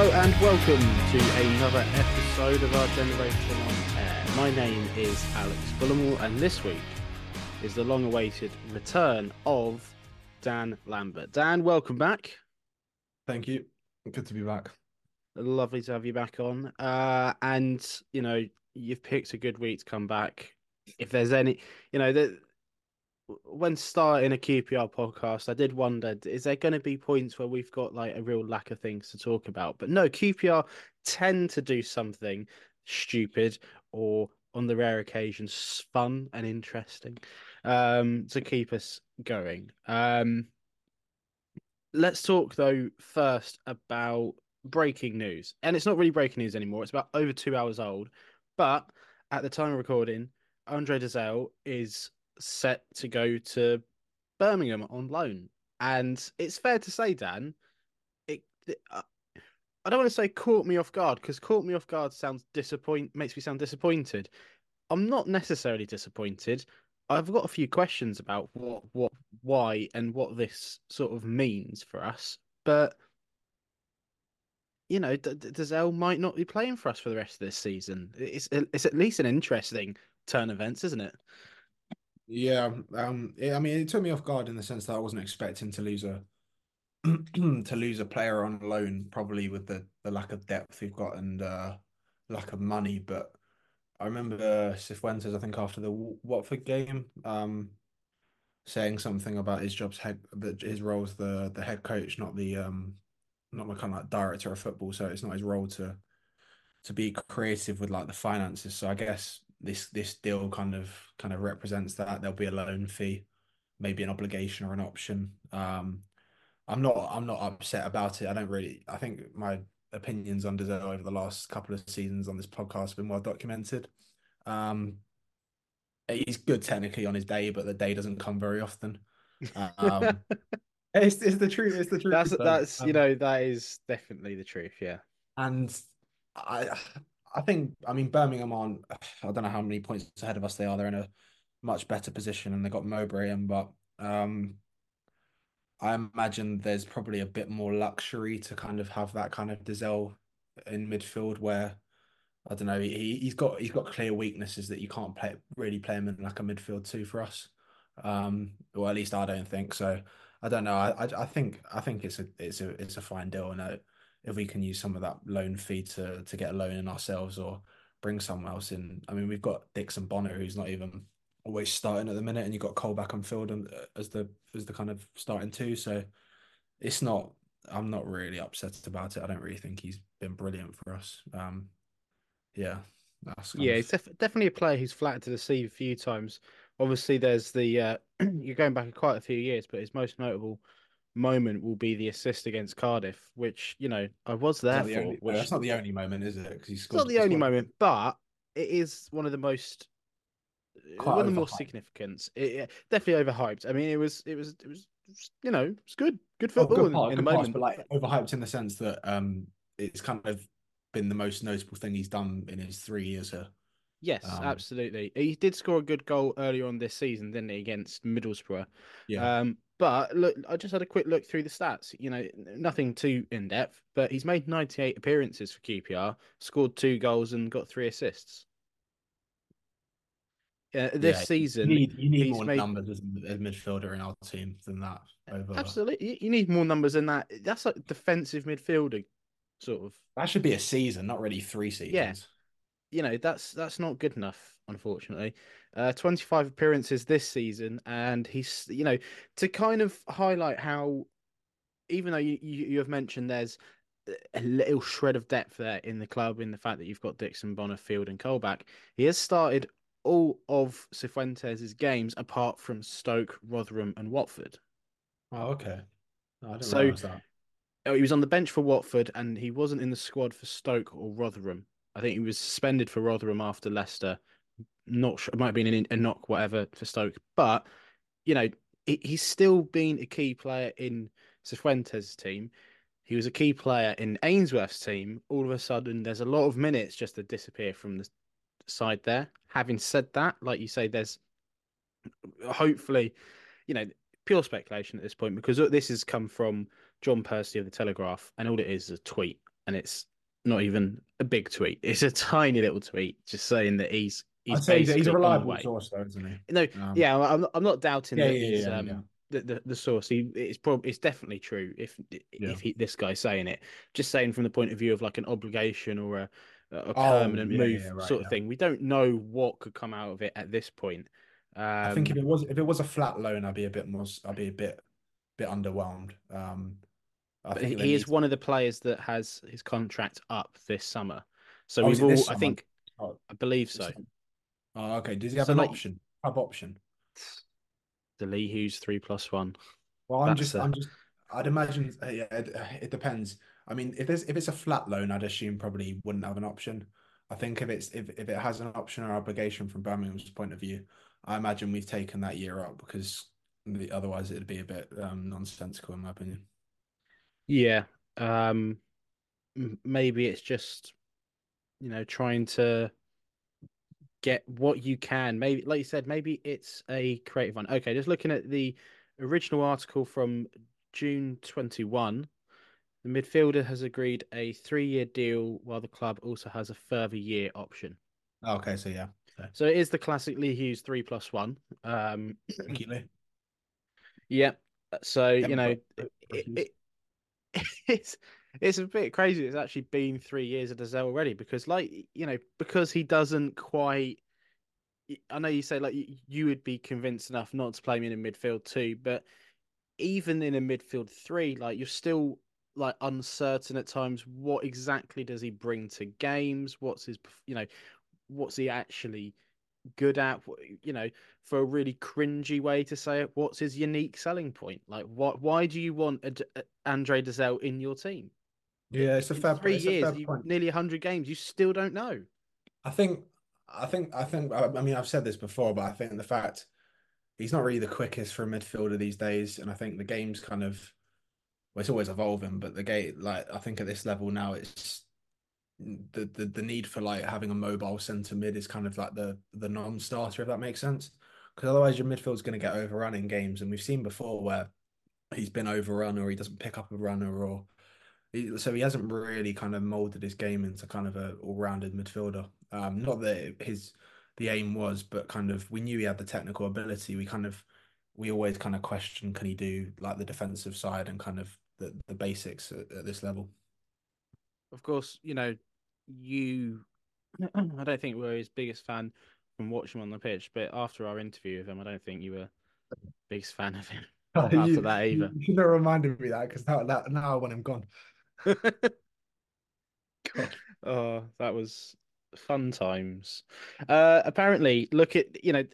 Hello and welcome to another episode of our Generation on Air. My name is Alex Bullimore, and this week is the long awaited return of Dan Lambert. Dan, welcome back. Thank you. Good to be back. Lovely to have you back on. Uh, and, you know, you've picked a good week to come back. If there's any, you know, that when starting a QPR podcast, I did wonder: is there going to be points where we've got like a real lack of things to talk about? But no, QPR tend to do something stupid or, on the rare occasions, fun and interesting um, to keep us going. Um, let's talk though first about breaking news, and it's not really breaking news anymore. It's about over two hours old, but at the time of recording, Andre Dozzell is set to go to Birmingham on loan. And it's fair to say, Dan, it, it uh, I don't want to say caught me off guard because caught me off guard sounds disappoint makes me sound disappointed. I'm not necessarily disappointed. I've got a few questions about what, what, why, and what this sort of means for us. But you know, D- D- Dozzell might not be playing for us for the rest of this season. It's it's at least an interesting turn of events, isn't it? Yeah, um, it, I mean, it took me off guard in the sense that I wasn't expecting to lose a to lose a player on loan, probably with the the lack of depth we've got and uh, lack of money. But I remember Cifuentes, I think after the Watford game, um, saying something about his job's head, his role as the the head coach, not the um, not the kind of like director of football. So it's not his role to to be creative with like the finances. So I guess this this deal kind of kind of represents that. There'll be a loan fee, maybe an obligation or an option. Um, I'm not I'm not upset about it. I don't really. I think my opinions on Dozzell over the last couple of seasons on this podcast have been well documented. Um, he's good technically on his day, but the day doesn't come very often. Um, it's, it's the truth. It's the truth. That's that's um, you know that is definitely the truth. Yeah, and I I think I mean Birmingham on I don't know how many points ahead of us they are. They're in a much better position and they got Mowbray in, but um, I imagine there's probably a bit more luxury to kind of have that kind of Dozzell in midfield where I don't know he he's got he's got clear weaknesses that you can't play really play him in like a midfield two for us. Um, or at least I don't think so. I don't know. I, I, I think I think it's a it's a it's a fine deal and. I, if we can use some of that loan fee to to get a loan in ourselves or bring someone else in. I mean, we've got Dixon Bonner who's not even always starting at the minute, and you've got Colback on field and uh, as the as the kind of starting two. So it's not. I'm not really upset about it. I don't really think he's been brilliant for us. Um, yeah, yeah, of... he's def- definitely a player who's flattered to the sea a few times. Obviously, there's the uh, you're going back quite a few years, but his most notable moment will be the assist against Cardiff, which you know I was there for. only, which, that's not the only moment, is it? Because it's not the only moment, but it is one of the most Quite one of the more significant. It, it, definitely overhyped. I mean, it was it was it was you know it's good good oh, football oh, good part, in, in the moment, but like overhyped in the sense that um it's kind of been the most notable thing he's done in his three years here. Yes, um, absolutely. He did score a good goal earlier on this season, didn't he, against Middlesbrough? Yeah. Um, but look, I just had a quick look through the stats. You know, nothing too in depth, but he's made 98 appearances for QPR, scored two goals, and got three assists. Uh, this yeah, season, you need, you need more made... numbers as a midfielder in our team than that. Over... Absolutely, you need more numbers than that. That's like defensive midfielder, sort of. That should be a season, not really three seasons. Yeah, you know that's that's not good enough, unfortunately. Uh, 25 appearances this season, and he's you know to kind of highlight how, even though you you, you have mentioned there's a little shred of depth there in the club in the fact that you've got Dixon, Bonnerfield, and Colback, he has started all of Cifuentes' games apart from Stoke, Rotherham, and Watford. Oh, okay. No, I didn't so, realize that. Oh, he was on the bench for Watford, and he wasn't in the squad for Stoke or Rotherham. I think he was suspended for Rotherham after Leicester. Not sure, it might have been a knock, whatever, for Stoke. But, you know, he, he's still been a key player in Cifuentes' team. He was a key player in Ainsworth's team. All of a sudden, there's a lot of minutes just to disappear from the side there. Having said that, like you say, there's hopefully, you know, pure speculation at this point because this has come from John Percy of the Telegraph, and all it is is a tweet and it's not even a big tweet. It's a tiny little tweet just saying that he's I'd say he's, he's a reliable source, though, isn't he? No, Um, yeah, I'm not, I'm not doubting Yeah, that yeah, he's yeah, um yeah. The, the the source. He it's probably it's definitely true if if he, this guy's saying it. Just saying from the point of view of like an obligation or a a Oh, permanent yeah, move right, sort of thing. We don't know what could come out of it at this point. Um, I think if it was if it was a flat loan, I'd be a bit more. I'd be a bit bit underwhelmed. Um, I but think he, they he need is one of the players that has his contract up this summer. So Oh, we've all, I think, Oh, I believe so. Oh, okay. Does he have So, an like- option? Club option? The Lee Hoos three plus one. Well, I'm That's just, a- I'm just, I'd imagine, uh, yeah, it, it depends. I mean, if there's, if it's a flat loan, I'd assume probably wouldn't have an option. I think if it's, if, if it has an option or obligation from Birmingham's point of view, I imagine we've taken that year up because the, otherwise it'd be a bit um, nonsensical in my opinion. Yeah. Um, maybe it's just, you know, trying to get what you can. Maybe, like you said, maybe it's a creative one. Okay, just looking at the original article from June 21, the midfielder has agreed a three-year deal while the club also has a further year option. Okay, so yeah, So it is the classic Lee Hoos three plus one. Um, thank you, Lee. yeah. So you know, it, it, it's it's a bit crazy. It's actually been three years of Dozzell already because, like, you know, because he doesn't quite. I know you say like you- would be convinced enough not to play him in a midfield too, but even in a midfield three, like you're still like uncertain at times. What exactly does he bring to games? What's his, you know, what's he actually good at? You know, for a really cringy way to say it, what's his unique selling point? Like, what? Why do you want a, a Andre Dozzell in your team? Yeah, it's a fair three it's a years, fair point. nearly hundred games, you still don't know. I think, I think, I think. I mean, I've said this before, but I think the fact he's not really the quickest for a midfielder these days, and I think the game's kind of, well, it's always evolving, but the game, like, I think at this level now, it's the the the need for like having a mobile centre mid is kind of like the the non-starter, if that makes sense. Because otherwise, your midfield's going to get overrun in games, and we've seen before where he's been overrun or he doesn't pick up a runner or so he hasn't really kind of molded his game into kind of a all-rounded midfielder. Um, not that his the aim was, but kind of we knew he had the technical ability. We kind of we always kind of question can he do like the defensive side and kind of the, the basics at, at this level. Of course, you know, you. I don't think we're his biggest fan from watching him on the pitch, but after our interview with him, I don't think you were biggest fan of him. After You- that either. You shouldn't reminded me that because now, now, now I want him gone. Oh, that was fun times. Uh, apparently, look at you know,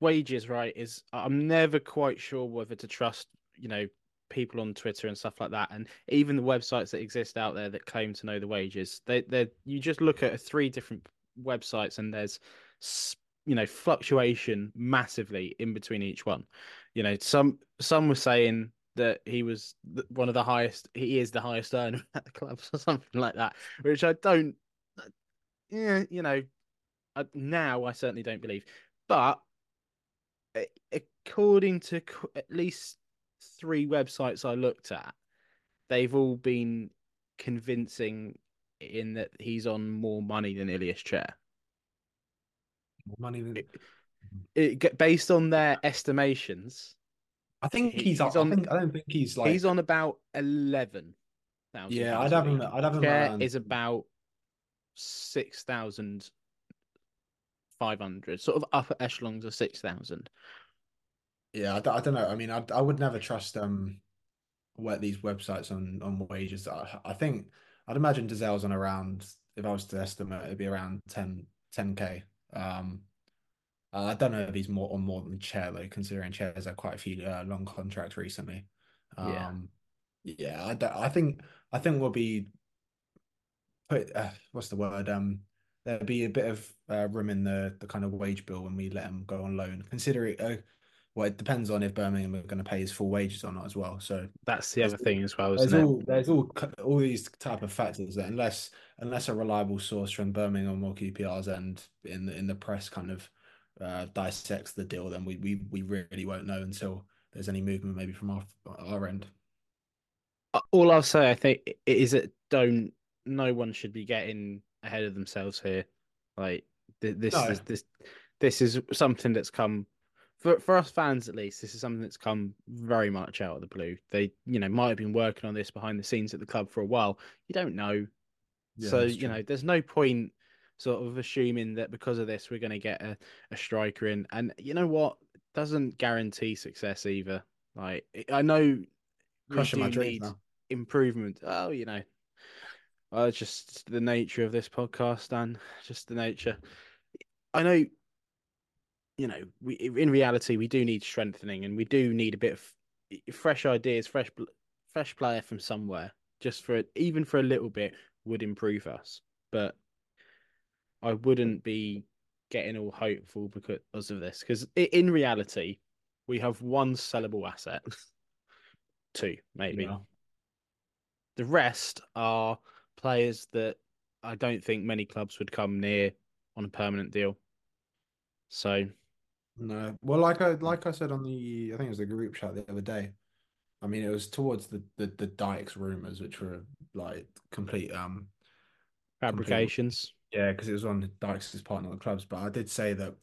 wages. Right, is I'm never quite sure whether to trust you know people on Twitter and stuff like that, and even the websites that exist out there that claim to know the wages. They they you just look at three different websites and there's you know fluctuation massively in between each one. You know, some some were saying that he was one of the highest. He is the highest earner at the club, or something like that. Which I don't. Yeah, you know, I, now I certainly don't believe. But according to at least three websites I looked at, they've all been convincing in that he's on more money than Ilias Chair. More money than It, g- based on their estimations, I think He- he's, he's I on- think I don't think he's like he's on about eleven thousand. Yeah, I'd have him. I'd have him Chair around. is about six thousand five hundred, sort of upper echelons of six thousand. Yeah, I, don't- I don't know. I mean, I I would never trust um what these websites on on wages. I, I think I'd imagine Dozzell's on around. If I was to estimate, it'd be around 10 k. Um, uh, I don't know if he's more on more than Chair though, considering Chair has had quite a few uh, long contracts recently. Yeah. Um, yeah, I, don't- I think I think we'll be put. Uh, what's the word? Um, there'll be a bit of uh, room in the the kind of wage bill when we let him go on loan. Considering, uh, well, it depends on if Birmingham are going to pay his full wages or not as well. So That's the other thing as well, there's isn't it? all there's all all these type of factors that unless unless a reliable source from Birmingham or QPR's end in the in the press kind of uh, dissects the deal, then we we we really won't know until there's any movement maybe from our our end. Uh, All I'll say, I think, is that don't no one should be getting ahead of themselves here. Like th- this No. is this this is something that's come for for us fans at least. This is something that's come very much out of the blue. They you know might have been working on this behind the scenes at the club for a while. You don't know. Yeah, so you know, there's no point sort of assuming that because of this we're going to get a, a striker in. And you know what? Doesn't guarantee success either. Like I know Crushing my dreams now. improvement. Oh, you know, uh, it's just the nature of this podcast, Dan. Just the nature. I know. You know, we in reality we do need strengthening, and we do need a bit of fresh ideas, fresh, fresh player from somewhere. Just for even for a little bit would improve us, but I wouldn't be getting all hopeful because of this. Because in reality, we have one sellable asset, two maybe. Yeah. The rest are players that I don't think many clubs would come near on a permanent deal. So No. Well, like I like I said on the I think it was the group chat the other day. I mean, it was towards the the, the Dykes rumors, which were like complete um fabrications. Yeah, because it was on Dykes' partner the clubs. But I did say that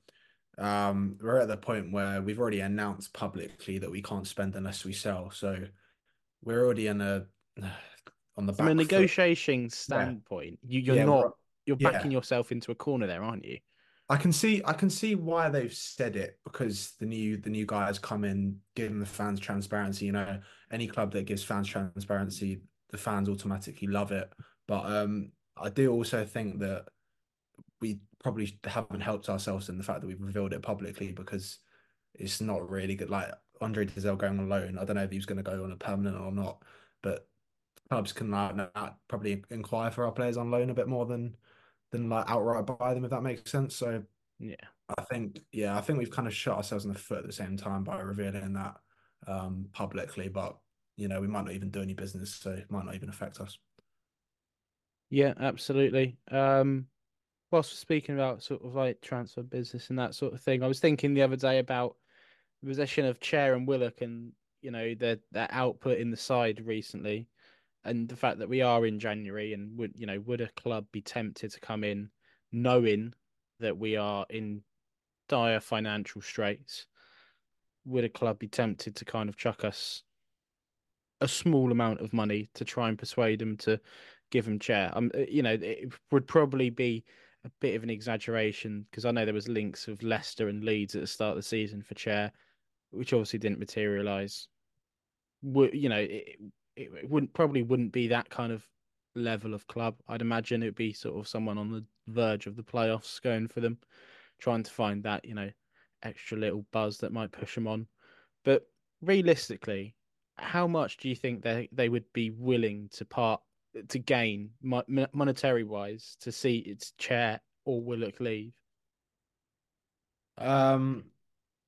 um we're at the point where we've already announced publicly that we can't spend unless we sell. So we're already in a on the back From a foot. negotiating standpoint, you, you're Yeah, not you're yeah. backing yourself into a corner there, aren't you? I can see I can see why they've said it because the new the new guys come in giving the fans transparency. You know, any club that gives fans transparency, the fans automatically love it. But um, I do also think that we probably haven't helped ourselves in the fact that we've revealed it publicly because it's not really good. Like Andre Dozzell going on loan, I don't know if he's going to go on a permanent or not, but clubs can like probably inquire for our players on loan a bit more than than like outright buy them if that makes sense. So Yeah. I think yeah, I think we've kind of shot ourselves in the foot at the same time by revealing that um publicly, but you know, we might not even do any business, so it might not even affect us. Yeah, absolutely. Um, whilst we're speaking about sort of like transfer business and that sort of thing, I was thinking the other day about the possession of Chair and Willock and you know their their output in the side recently, and the fact that we are in January and would you know would a club be tempted to come in knowing that we are in dire financial straits? Would a club be tempted to kind of chuck us a small amount of money to try and persuade them to give him chair? Um, you know, it would probably be a bit of an exaggeration because I know there was links of Leicester and Leeds at the start of the season for chair, which obviously didn't materialize. Would you know? It, it wouldn't probably wouldn't be that kind of level of club. I'd imagine it'd be sort of someone on the verge of the playoffs going for them, trying to find that you know extra little buzz that might push them on. But realistically, how much do you think they they would be willing to part to gain monetary wise to see its chair or Willock leave? Um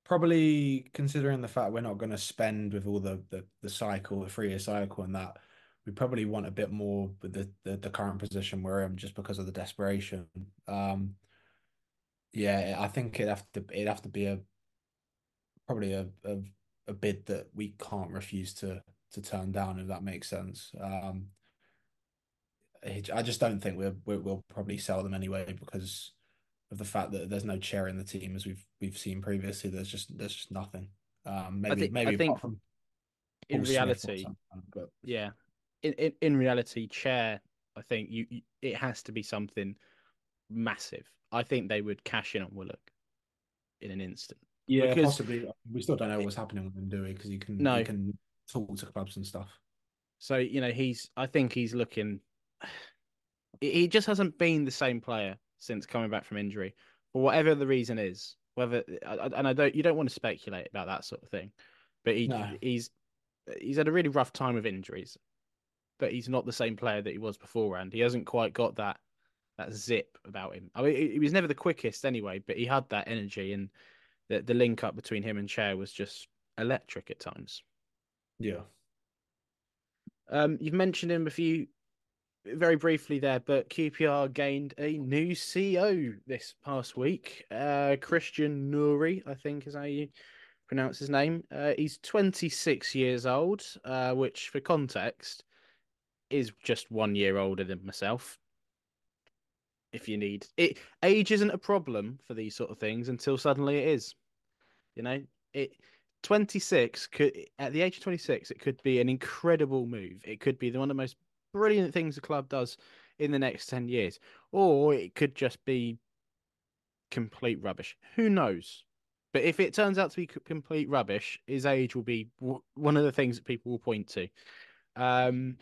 probably considering the fact we're not going to spend with all the the, the cycle, the three year cycle and that we probably want a bit more with the, the the current position we're in just because of the desperation. Um yeah, I think it'd have to it'd have to be a probably a, a a bid that we can't refuse to to turn down if that makes sense. Um, I just don't think we're, we will probably sell them anyway because of the fact that there's no chair in the team as we've we've seen previously. There's just there's just nothing. Um, maybe think- I maybe think apart from In Paul reality, but yeah, in, in in reality, chair. I think you, you it has to be something massive. I think they would cash in on Willock in an instant. yeah, because- possibly. We still don't know what's happening with him, do we? Because he can No. he can talk to clubs and stuff. So you know he's. I think he's looking. He just hasn't been the same player since coming back from injury, for whatever the reason is. Whether and I don't, you don't want to speculate about that sort of thing, but he No. he's he's had a really rough time of injuries, but he's not the same player that he was beforehand. He hasn't quite got that that zip about him. I mean, he he was never the quickest anyway, but he had that energy, and the the link up between him and Chair was just electric at times. Yeah. Um, you've mentioned him a few very briefly there, but QPR gained a new CEO this past week. Uh, Christian Nourry, I think is how you pronounce his name. Uh, he's 26 years old, uh, which, for context, is just one year older than myself. If you need it, age isn't a problem for these sort of things until suddenly it is. You know, it 26 could at the age of 26 it could be an incredible move. It could be the one of the most brilliant things the club does in the next 10 years, or it could just be complete rubbish. Who knows? But if it turns out to be complete rubbish, his age will be one of the things that people will point to. Um,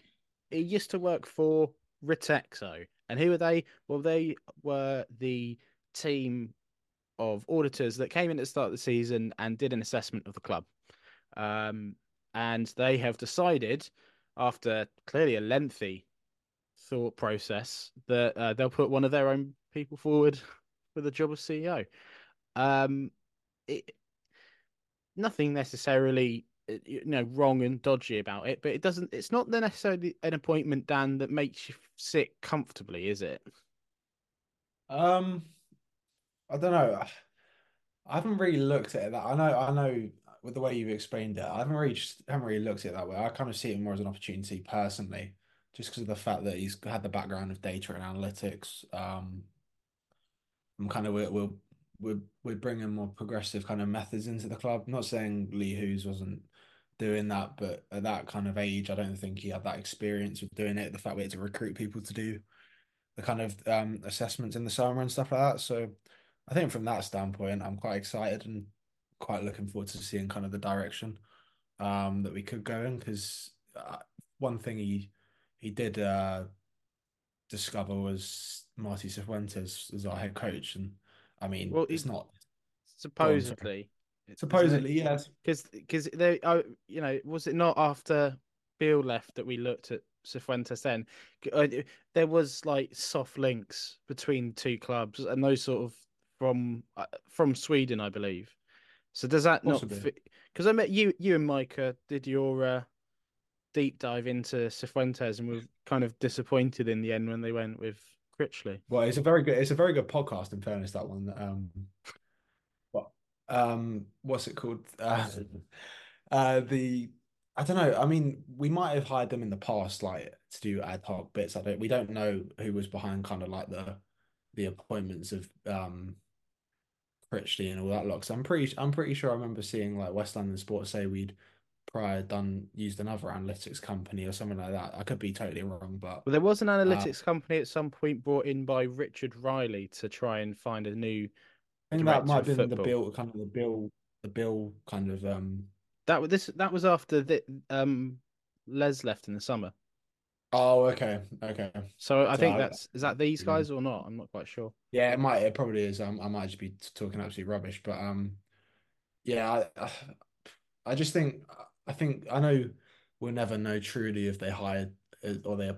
he used to work for Retexo. And who are they? Well, they were the team of auditors that came in at the start of the season and did an assessment of the club. Um, and they have decided, after clearly a lengthy thought process, that uh, they'll put one of their own people forward for the job of CEO. Um, it, nothing necessarily uh, you know wrong and dodgy about it, but it doesn't. It's not necessarily an appointment, Dan, that makes you sit comfortably, is it? Um, I don't know. I haven't really looked at it that. I know. I know with the way you've explained it, I haven't really just, haven't really looked at it that way. I kind of see it more as an opportunity personally, just because of the fact that he's had the background of data and analytics. Um, I'm kind of we're we're we're bringing more progressive kind of methods into the club. I'm not saying Lee Hoos wasn't doing that, but at that kind of age, I don't think he had that experience of doing it. The fact we had to recruit people to do the kind of um, assessments in the summer and stuff like that. So I think from that standpoint, I'm quite excited and quite looking forward to seeing kind of the direction um, that we could go in. Because uh, one thing he he did uh, discover was Marty Cifuentes as our head coach, and I mean, well, it's not supposedly. Supposedly, yes. Because because they, oh, you know, was it not after Beale left that we looked at Cifuentes then? Uh, there was like soft links between two clubs, and those sort of from uh, from Sweden, I believe. So does that Possibly. not fit? Because I met you, you and Micah did your uh, deep dive into Cifuentes, and we were kind of disappointed in the end when they went with Critchley. Well, it's a very good, it's a very good podcast. In fairness, that one. Um, um what's it called uh, uh the I don't know. I mean, we might have hired them in the past, like to do ad hoc bits. I don't. We don't know who was behind kind of like the the appointments of um Critchley and all that lot. I'm pretty. I'm pretty sure I remember seeing like West London Sports say we'd prior done used another analytics company or something like that. I could be totally wrong, but well, there was an analytics uh, company at some point brought in by Richard Riley to try and find a new I think that might have been the bill, kind of the bill, the bill kind of. um That this that was after the um Les left in the summer. Oh, okay, okay. So I so think I, that's is that these guys or not? I'm not quite sure. Yeah, it might. It probably is. Um, I might just be talking absolute rubbish, but um, yeah, I, I just think I think I know we'll never know truly if they hired or they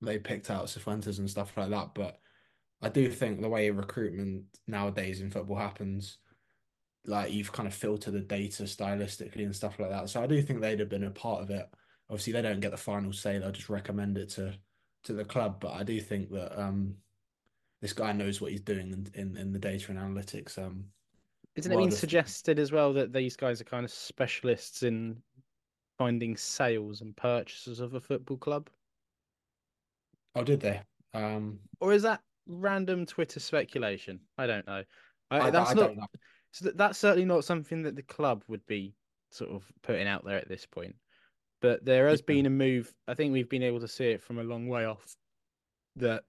they picked out Cifuentes and stuff like that, but I do think the way recruitment nowadays in football happens, like you've kind of filtered the data stylistically and stuff like that. So I do think they'd have been a part of it. Obviously, they don't get the final say; they'll just recommend it to to the club. But I do think that um, this guy knows what he's doing in in, in the data and analytics. Um, Isn't it being suggested as well that these guys are kind of specialists in finding sales and purchases of a football club? Oh, did they? Um, or is that random Twitter speculation. I don't know. I, I that's I not. So that's certainly not something that the club would be sort of putting out there at this point. But there has been a move. I think we've been able to see it from a long way off. That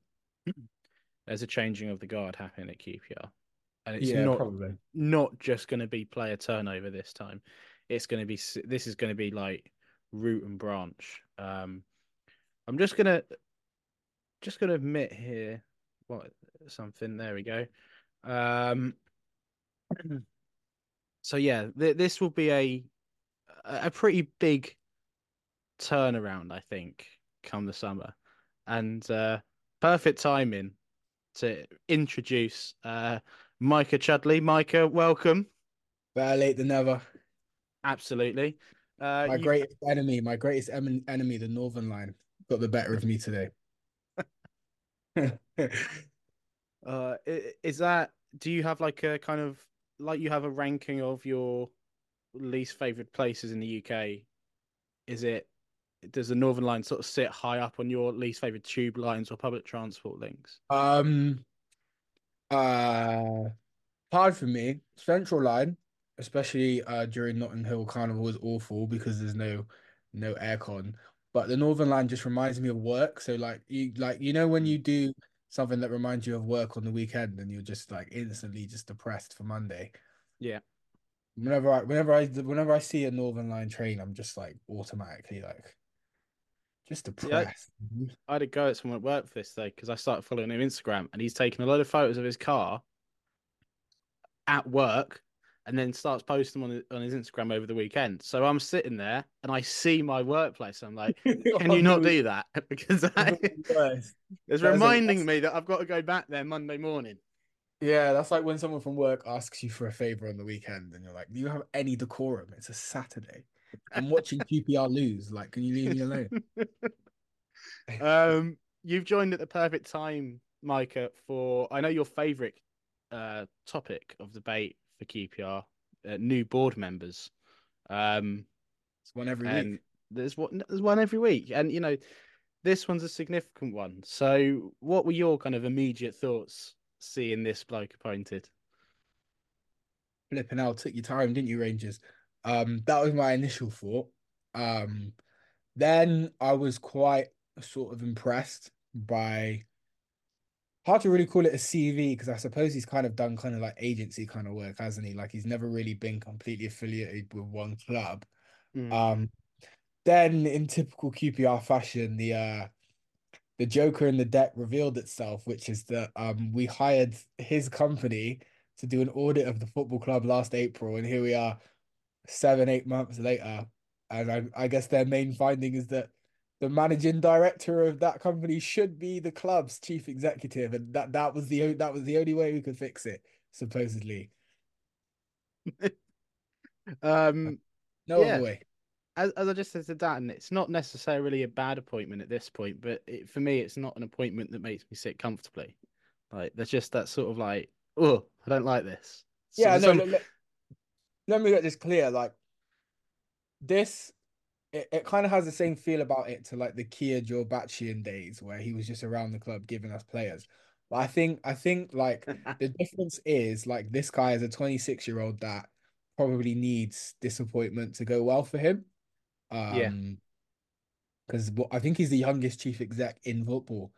there's a changing of the guard happening at QPR, and it's yeah, not probably. not just going to be player turnover this time. It's going to be this is going to be like root and branch. Um, I'm just gonna just gonna admit here what something. There we go. Um, so yeah, th- this will be a a pretty big turnaround, I think, come the summer, and uh, perfect timing to introduce uh, Micah Chudley. Micah, welcome. Better late than never. Absolutely. Uh, my you... greatest enemy, my greatest enemy, the Northern Line, got the better of me today. uh, is that? Do you have like a kind of like you have a ranking of your least favorite places in the UK? Is it does the Northern Line sort of sit high up on your least favorite tube lines or public transport links? Um, uh, hard for me. Central line, especially uh during Notting Hill Carnival, is awful because there's no no aircon. But the Northern Line just reminds me of work. So like you like you know when you do something that reminds you of work on the weekend and you're just like instantly just depressed for Monday. Yeah. Whenever I whenever I whenever I see a Northern Line train, I'm just like automatically like just See, I- depressed. I had a go at someone at work for this though because I started following him on Instagram and he's taking a lot of photos of his car at work and then starts posting them on his, on his Instagram over the weekend. So I'm sitting there and I see my workplace. I'm like, can you not do that? because I, it's reminding me that I've got to go back there Monday morning. Yeah, that's like when someone from work asks you for a favor on the weekend and you're like, Do you have any decorum? It's a Saturday. I'm watching QPR lose. Like, can you leave me alone? um, you've joined at the perfect time, Micah, for I know your favourite uh, topic of debate for QPR, uh, new board members. Um, It's one every week. there's one there's one every week, and you know this one's a significant one. So, what were your kind of immediate thoughts seeing this bloke appointed? Flipping out, took your time, didn't you, Rangers? Um, that was my initial thought. Um, then I was quite sort of impressed by hard to really call it a CV because I suppose he's kind of done kind of like agency kind of work, hasn't he? Like he's never really been completely affiliated with one club. Mm. Um, then in typical QPR fashion, the uh the Joker in the deck revealed itself, which is that um we hired his company to do an audit of the football club last April, and here we are, seven, eight months later. And I, I guess their main finding is that the managing director of that company should be the club's chief executive, and that that was the that was the only way we could fix it, supposedly. um, No Yeah. other way. as, as I just said to Dan, it's not necessarily a bad appointment at this point, but it, for me, it's not an appointment that makes me sit comfortably. Like there's just that sort of like, oh, I don't like this. So Yeah, no, some- let, let, let me get this clear. Like this, it, it kind of has the same feel about it to like the Kia Joorabchian days where he was just around the club giving us players. But I think I think like the difference is like this guy is a 26 year old that probably needs disappointment to go well for him. Um Yeah. because I think he's the youngest chief exec in football.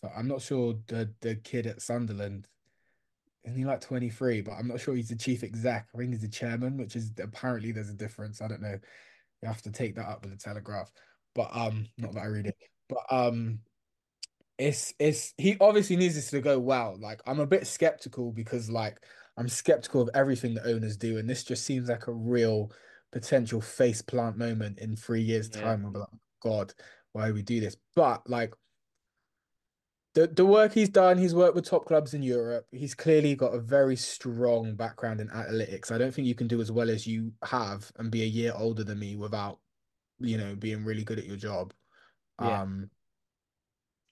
So I'm not sure the the kid at Sunderland isn't he like 23, but I'm not sure he's the chief exec. I think he's the chairman, which is apparently there's a difference. I don't know. You have to take that up with the Telegraph. But um not that I read it. But um it's it's he obviously needs this to go well. Like I'm a bit skeptical because like I'm skeptical of everything the owners do, and this just seems like a real potential face plant moment in three years' Yeah. time. I'm like, God, why do we do this? But like the the work he's done, he's worked with top clubs in Europe. He's clearly got a very strong background in analytics. I don't think you can do as well as you have and be a year older than me without, you know, being really good at your job. Yeah. Um,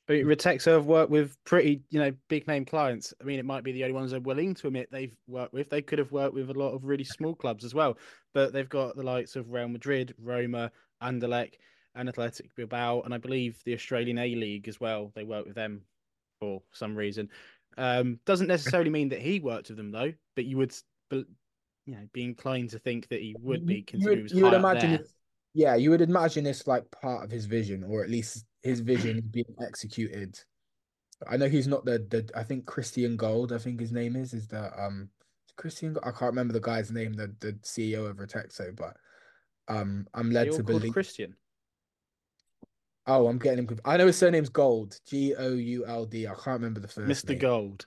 I mean, Retexo have worked with pretty, you know, big name clients. I mean, it might be the only ones they're willing to admit they've worked with. They could have worked with a lot of really small clubs as well, but they've got the likes of Real Madrid, Roma, Anderlecht, and Athletic Bilbao, and I believe the Australian A League as well. They work with them for some reason. Um, doesn't necessarily mean that he worked with them though, but you would, be- you know, be inclined to think that he would be you would, you would imagine this- yeah, you would imagine this like part of his vision, or at least his vision being executed. I know he's not the the I think Christian Gold, I think his name is, is the um Christian I can't remember the guy's name, the the CEO of Retexo, but um I'm led to believe Christian. Oh, I'm getting him I know his surname's Gold, G O U L D. I can't remember the first Mr. name. Gold.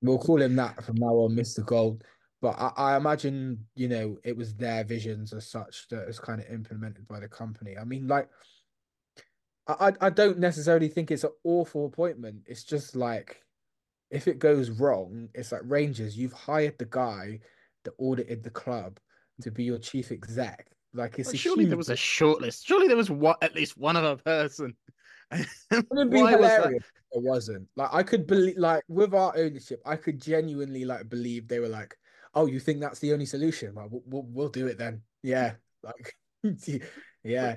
We'll call him that from now on, Mr. Gold. But I, I imagine, you know, it was their visions as such that is kind of implemented by the company. I mean, like, I I don't necessarily think it's an awful appointment. It's just like, if it goes wrong, it's like Rangers, you've hired the guy that audited the club to be your chief exec. Like, it's Well, surely there was a shortlist. Surely there was what at least one other person. It would be Why Was it wasn't. Like I could believe like with our ownership, I could genuinely like believe they were like, Oh, you think that's the only solution? Like, we'll, we'll we'll do it then. Yeah. Like yeah.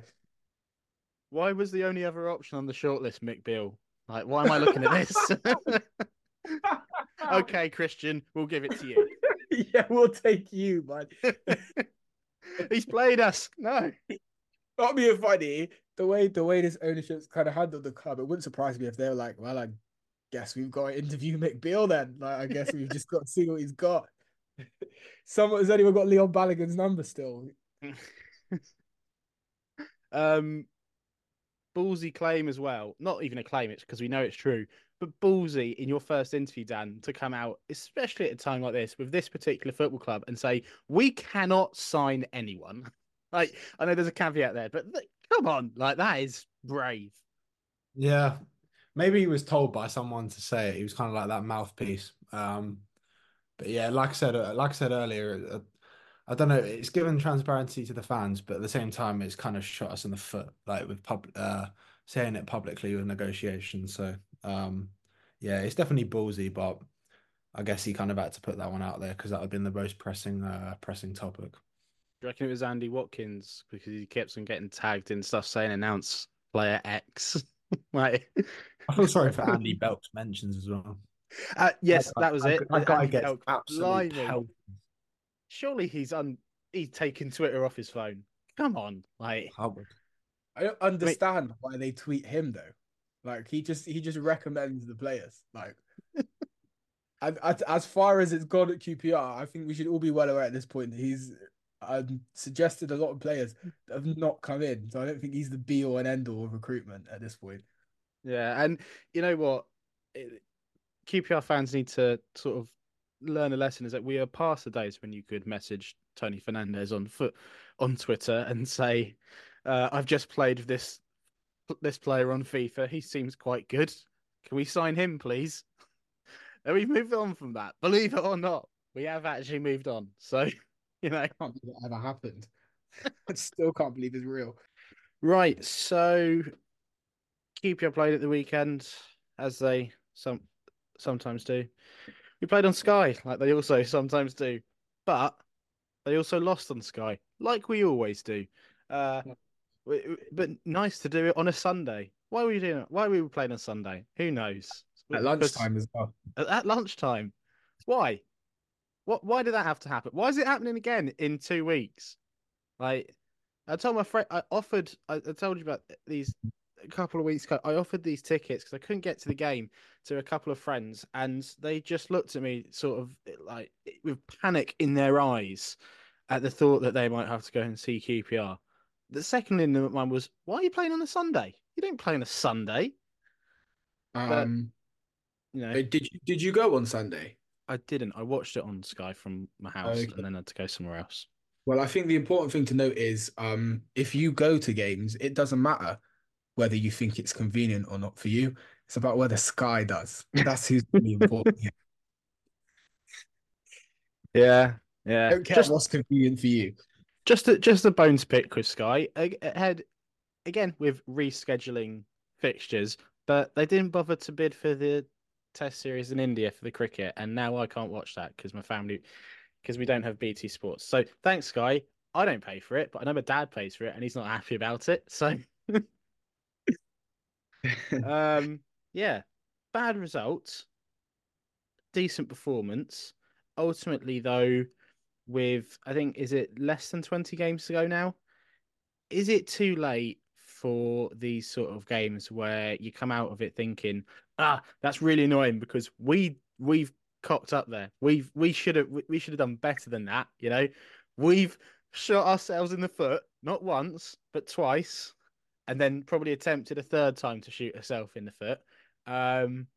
Why was the only other option on the shortlist Mick Beale? Like, why am I looking at this? okay, Christian, we'll give it to you. yeah, we'll take you, man. He's played us. No. Not being funny, the way the way this ownership's kind of handled the club, it wouldn't surprise me if they were like, "Well, I guess we've got to interview Mick Beale then." Like, I guess we've just got to see what he's got. Someone has anyone got Leon Balogun's number still? um, ballsy claim as well. Not even a claim, it's because we know it's true. But ballsy in your first interview, Dan, to come out, especially at a time like this, with this particular football club, and say we cannot sign anyone. Like I know there's a caveat there, but come on, like that is brave. Yeah, maybe he was told by someone to say it. He was kind of like that mouthpiece. Um, but yeah, like I said, uh, like I said earlier, uh, I don't know. It's given transparency to the fans, but at the same time, it's kind of shot us in the foot, like with pub, uh, saying it publicly with negotiations. So um, yeah, it's definitely ballsy, but I guess he kind of had to put that one out there because that would have been the most pressing, uh, pressing topic. Do you reckon it was Andy Watkins because he kept on getting tagged in stuff saying announce player X? like, I feel sorry for Andy Belk's mentions as well. Uh, yes, that was I, it. I, I gotta get Belk, absolutely blimey. Surely he's un he's taken Twitter off his phone. Come on, like I would. I don't understand why they tweet him though. Like he just he just recommends the players. Like as, as as far as it's gone at QPR, I think we should all be well aware at this point that he's um, suggested a lot of players that have not come in. So I don't think he's the be all and end all of recruitment at this point. yeah, and you know what, It- QPR fans need to sort of learn a lesson is that we are past the days when you could message Tony Fernandes on foot on Twitter and say, uh, "I've just played this this player on FIFA. He seems quite good. Can we sign him, please?" And we've moved on from that. Believe it or not, we have actually moved on. So, you know, I can't that ever happened. I still can't believe it's real. right. So, QPR played at the weekend, as they some sometimes do. We played on Sky, like they also sometimes do, but they also lost on Sky, like we always do. Uh, but nice to do it on a Sunday. Why were you doing it? Why were we playing on Sunday? Who knows? At lunchtime as well. At, at lunchtime. Why? What? Why did that have to happen? Why is it happening again in two weeks? Like, I told my friend, I offered. I, I told you about these a couple of weeks ago. I offered these tickets because I couldn't get to the game to a couple of friends, and they just looked at me sort of eh, like eh, with panic in their eyes at the thought that they might have to go and see QPR. The second in the one was, "Why are you playing on a Sunday? You don't play on a Sunday." Um, You know, did you did you go on Sunday? I didn't. I watched it on Sky from my house Okay. and then I had to go somewhere else. Well, I think the important thing to note is um, if you go to games, it doesn't matter whether you think it's convenient or not for you. It's about whether Sky does. That's who's really important. here. Yeah, I yeah. don't care Just, what's convenient for you. Just a just a bones pick with Sky ahead again with rescheduling fixtures, but they didn't bother to bid for the Test series in India for the cricket, and now I can't watch that because my family because we don't have BT Sports. So thanks, Sky. I don't pay for it, but I know my dad pays for it, and he's not happy about it. So um, yeah, bad results, decent performance. Ultimately, though, with I think is it less than twenty games to go now? Is it too late for these sort of games where you come out of it thinking, ah, that's really annoying because we we've cocked up there. We've we should have we should have done better than that. You know, we've shot ourselves in the foot not once but twice and then probably attempted a third time to shoot herself in the foot. Um,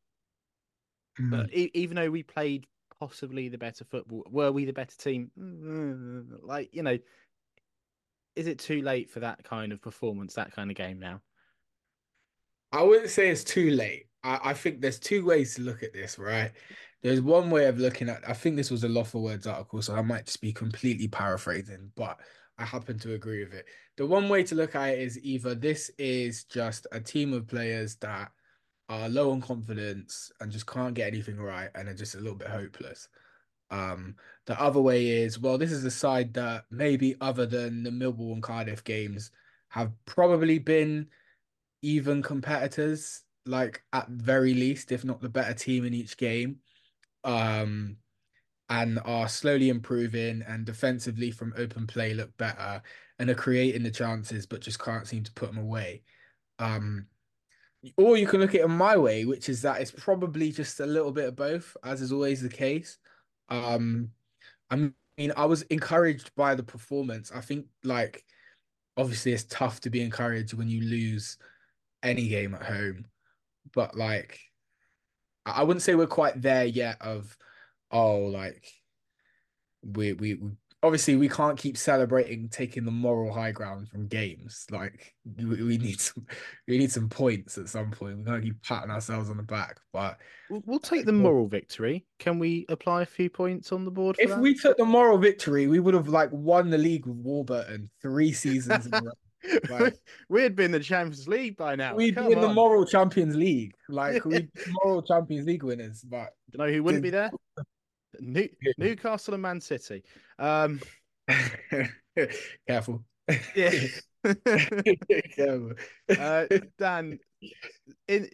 Hmm. but e- even though we played possibly the better football, were we the better team? Mm, Like you know, is it too late for that kind of performance, that kind of game now? I wouldn't say it's too late. I, I think there's two ways to look at this, right? There's one way of looking at I think this was a Loft For Words article, so I might just be completely paraphrasing, but I happen to agree with it. The one way to look at it is either this is just a team of players that are low on confidence and just can't get anything right and are just a little bit hopeless. Um, the other way is, well, this is a side that maybe other than the Millwall and Cardiff games have probably been even competitors, like at very least, if not the better team in each game. Um, and are slowly improving and defensively from open play look better and are creating the chances but just can't seem to put them away. Um, or you can look at it in my way, which is that it's probably just a little bit of both, as is always the case. Um, I mean, I was encouraged by the performance. I think, like, obviously, it's tough to be encouraged when you lose any game at home, but like, I wouldn't say we're quite there yet. Of oh, like, we, we obviously we can't keep celebrating taking the moral high ground from games. Like we, we need some we need some points at some point. We can't keep patting ourselves on the back. But we'll, we'll take the moral victory. Can we apply a few points on the board? if that? we took the moral victory, we would have like won the league with Warburton three seasons in a row. Like, We'd be in the Champions League by now. we'd Come be in the moral Champions League. Like we moral Champions League winners. But you know who wouldn't be there? New- Newcastle and Man City. Um, careful. yeah. careful. uh, Dan, in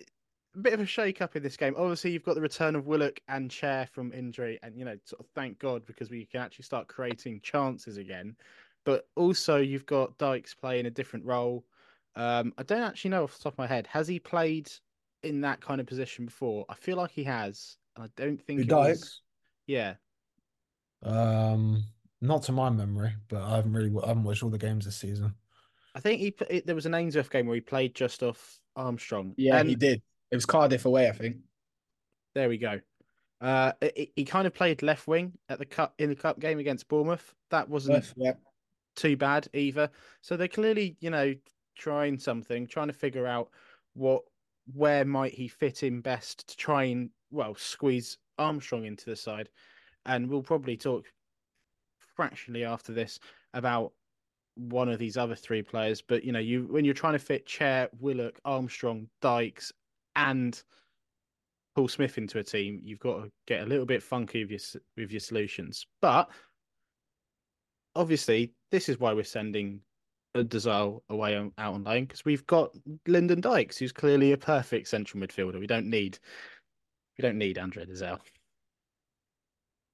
a bit of a shake up in this game. Obviously, you've got the return of Willock and Chair from injury, and you know, sort of thank God because we can actually start creating chances again. But also, you've got Dykes playing a different role. Um, I don't actually know off the top of my head. Has he played in that kind of position before? I feel like he has. I don't think it was- Dykes? Yeah, Um, not to my memory, but I haven't really I haven't watched all the games this season. I think he. put- It, there was an Ainsworth game where he played just off Armstrong. Yeah, and he did. It was Cardiff away, I think. There we go. Uh, he, he kind of played left wing at the cup in the cup game against Bournemouth. That wasn't Yeah. too bad either. So they're clearly, you know, trying something, trying to figure out what where might he fit in best to try and well squeeze Armstrong into the side. And we'll probably talk fractionally after this about one of these other three players. But you know, you when you're trying to fit Chair, Willock, Armstrong, Dykes, and Paul Smith into a team, you've got to get a little bit funky with your with your solutions. But obviously, this is why we're sending a Dozzell away on, out on loan because we've got Lyndon Dykes, who's clearly a perfect central midfielder. We don't need we don't need Andre Dozzell.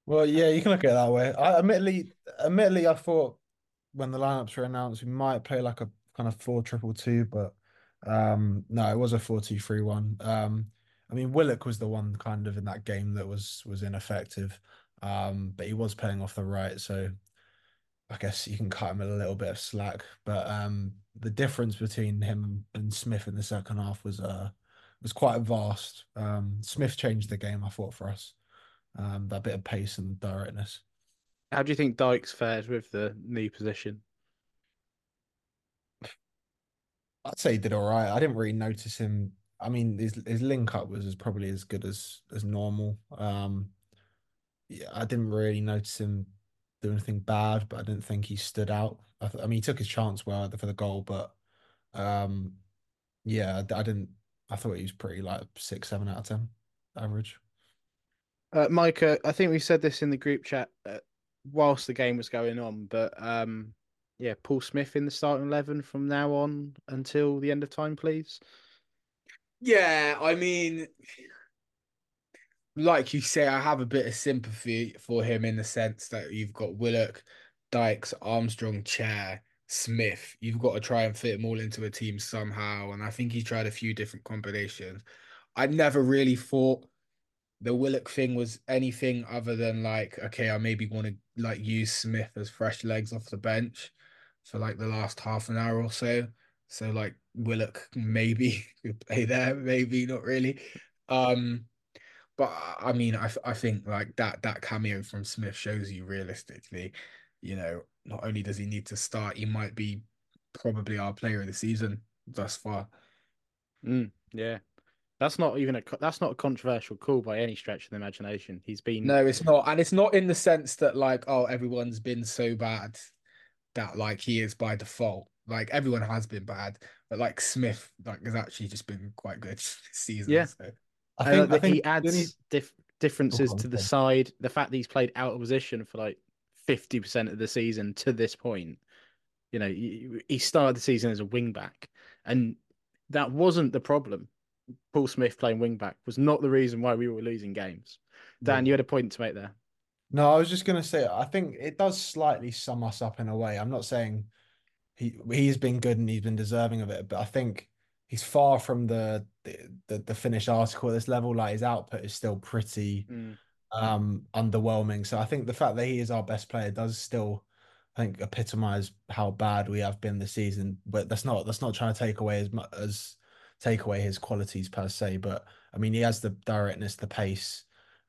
Well, yeah, you can look at it that way. I admittedly, admittedly, I thought when the lineups were announced, we might play like a kind of four triple two, but um, no, it was a four two three one. Um, I mean, Willock was the one kind of in that game that was was ineffective, um, but he was playing off the right, so I guess you can cut him a little bit of slack. But um, the difference between him and Smith in the second half was uh was quite vast. Um, Smith changed the game, I thought, for us um, that bit of pace and directness. How do you think Dykes fared with the knee position? I'd say he did all right. I didn't really notice him. I mean, his his link up was as probably as good as as normal. Um, yeah, I didn't really notice him do anything bad, but I didn't think he stood out. I, th- I mean, he took his chance well for the goal, but um, yeah, I, I didn't. I thought he was pretty like six, seven out of ten average. Uh, Micah, I think we said this in the group chat uh, whilst the game was going on, but um, yeah, Paul Smith in the starting eleven from now on until the end of time, please. Yeah, I mean, like you say, I have a bit of sympathy for him in the sense that you've got Willock, Dykes, Armstrong, Chair, Smith. You've got to try and fit them all into a team somehow. And I think he tried a few different combinations. I never really thought the Willock thing was anything other than like, okay, I maybe want to like use Smith as fresh legs off the bench for like the last half an hour or so. So like Willock maybe could play there, maybe not really. Um, but I mean, I I think like that that cameo from Smith shows you realistically, you know, not only does he need to start, he might be probably our player of the season thus far. Mm, yeah, that's not even a that's not a controversial call by any stretch of the imagination. He's been No, it's not, and it's not in the sense that like, oh, everyone's been so bad that like he is by default. Like everyone has been bad, but like Smith like has actually just been quite good this season. Yeah. So. I I think, know I think he adds only- dif- differences Oh, to the side. The fact that he's played out of position for like fifty percent of the season to this point. You know, he started the season as a wing back, and that wasn't the problem. Paul Smith playing wing back was not the reason why we were losing games. Dan, you had a point to make there. No, I was just gonna say I think it does slightly sum us up in a way. I'm not saying he he's been good and he's been deserving of it, but I think he's far from the the the finished article at this level. Like his output is still pretty Mm. Um underwhelming. So I think the fact that he is our best player does still I think epitomize how bad we have been this season. But that's not that's not trying to take away as much as take away his qualities per se. But I mean he has the directness, the pace,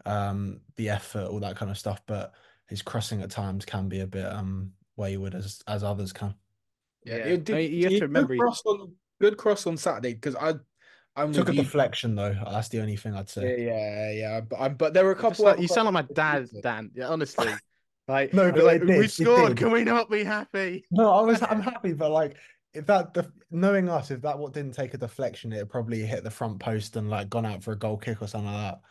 um, the effort, all that kind of stuff. But his crossing at times can be a bit um wayward as as others can. Yeah, Yeah. did- I mean, you have to remember good cross on good cross on Saturday because I I'm Took a you. deflection though. That's the only thing I'd say. yeah, yeah. But I, but there were a couple. like- you sound like my crossing dad, Dan. Yeah, honestly. Like, No, but like, did, we scored. Can we not be happy? No, I was I'm happy, but like if that the knowing us, if that what didn't take a deflection, it probably hit the front post and like gone out for a goal kick or something like that.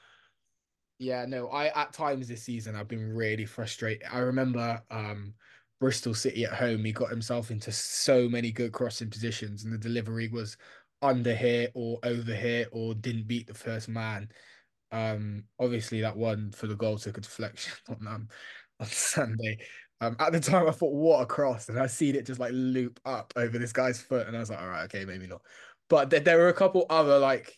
Yeah, no, I at times this season I've been really frustrated. I remember um Bristol City at home, he got himself into so many good crossing positions, and the delivery was under here or over here or didn't beat the first man. Um, obviously that one for the goal took a deflection on um on Sunday. Um, at the time I thought what a cross, and I seen it just like loop up over this guy's foot, and I was like, all right, okay, maybe not. But th- there were a couple other like,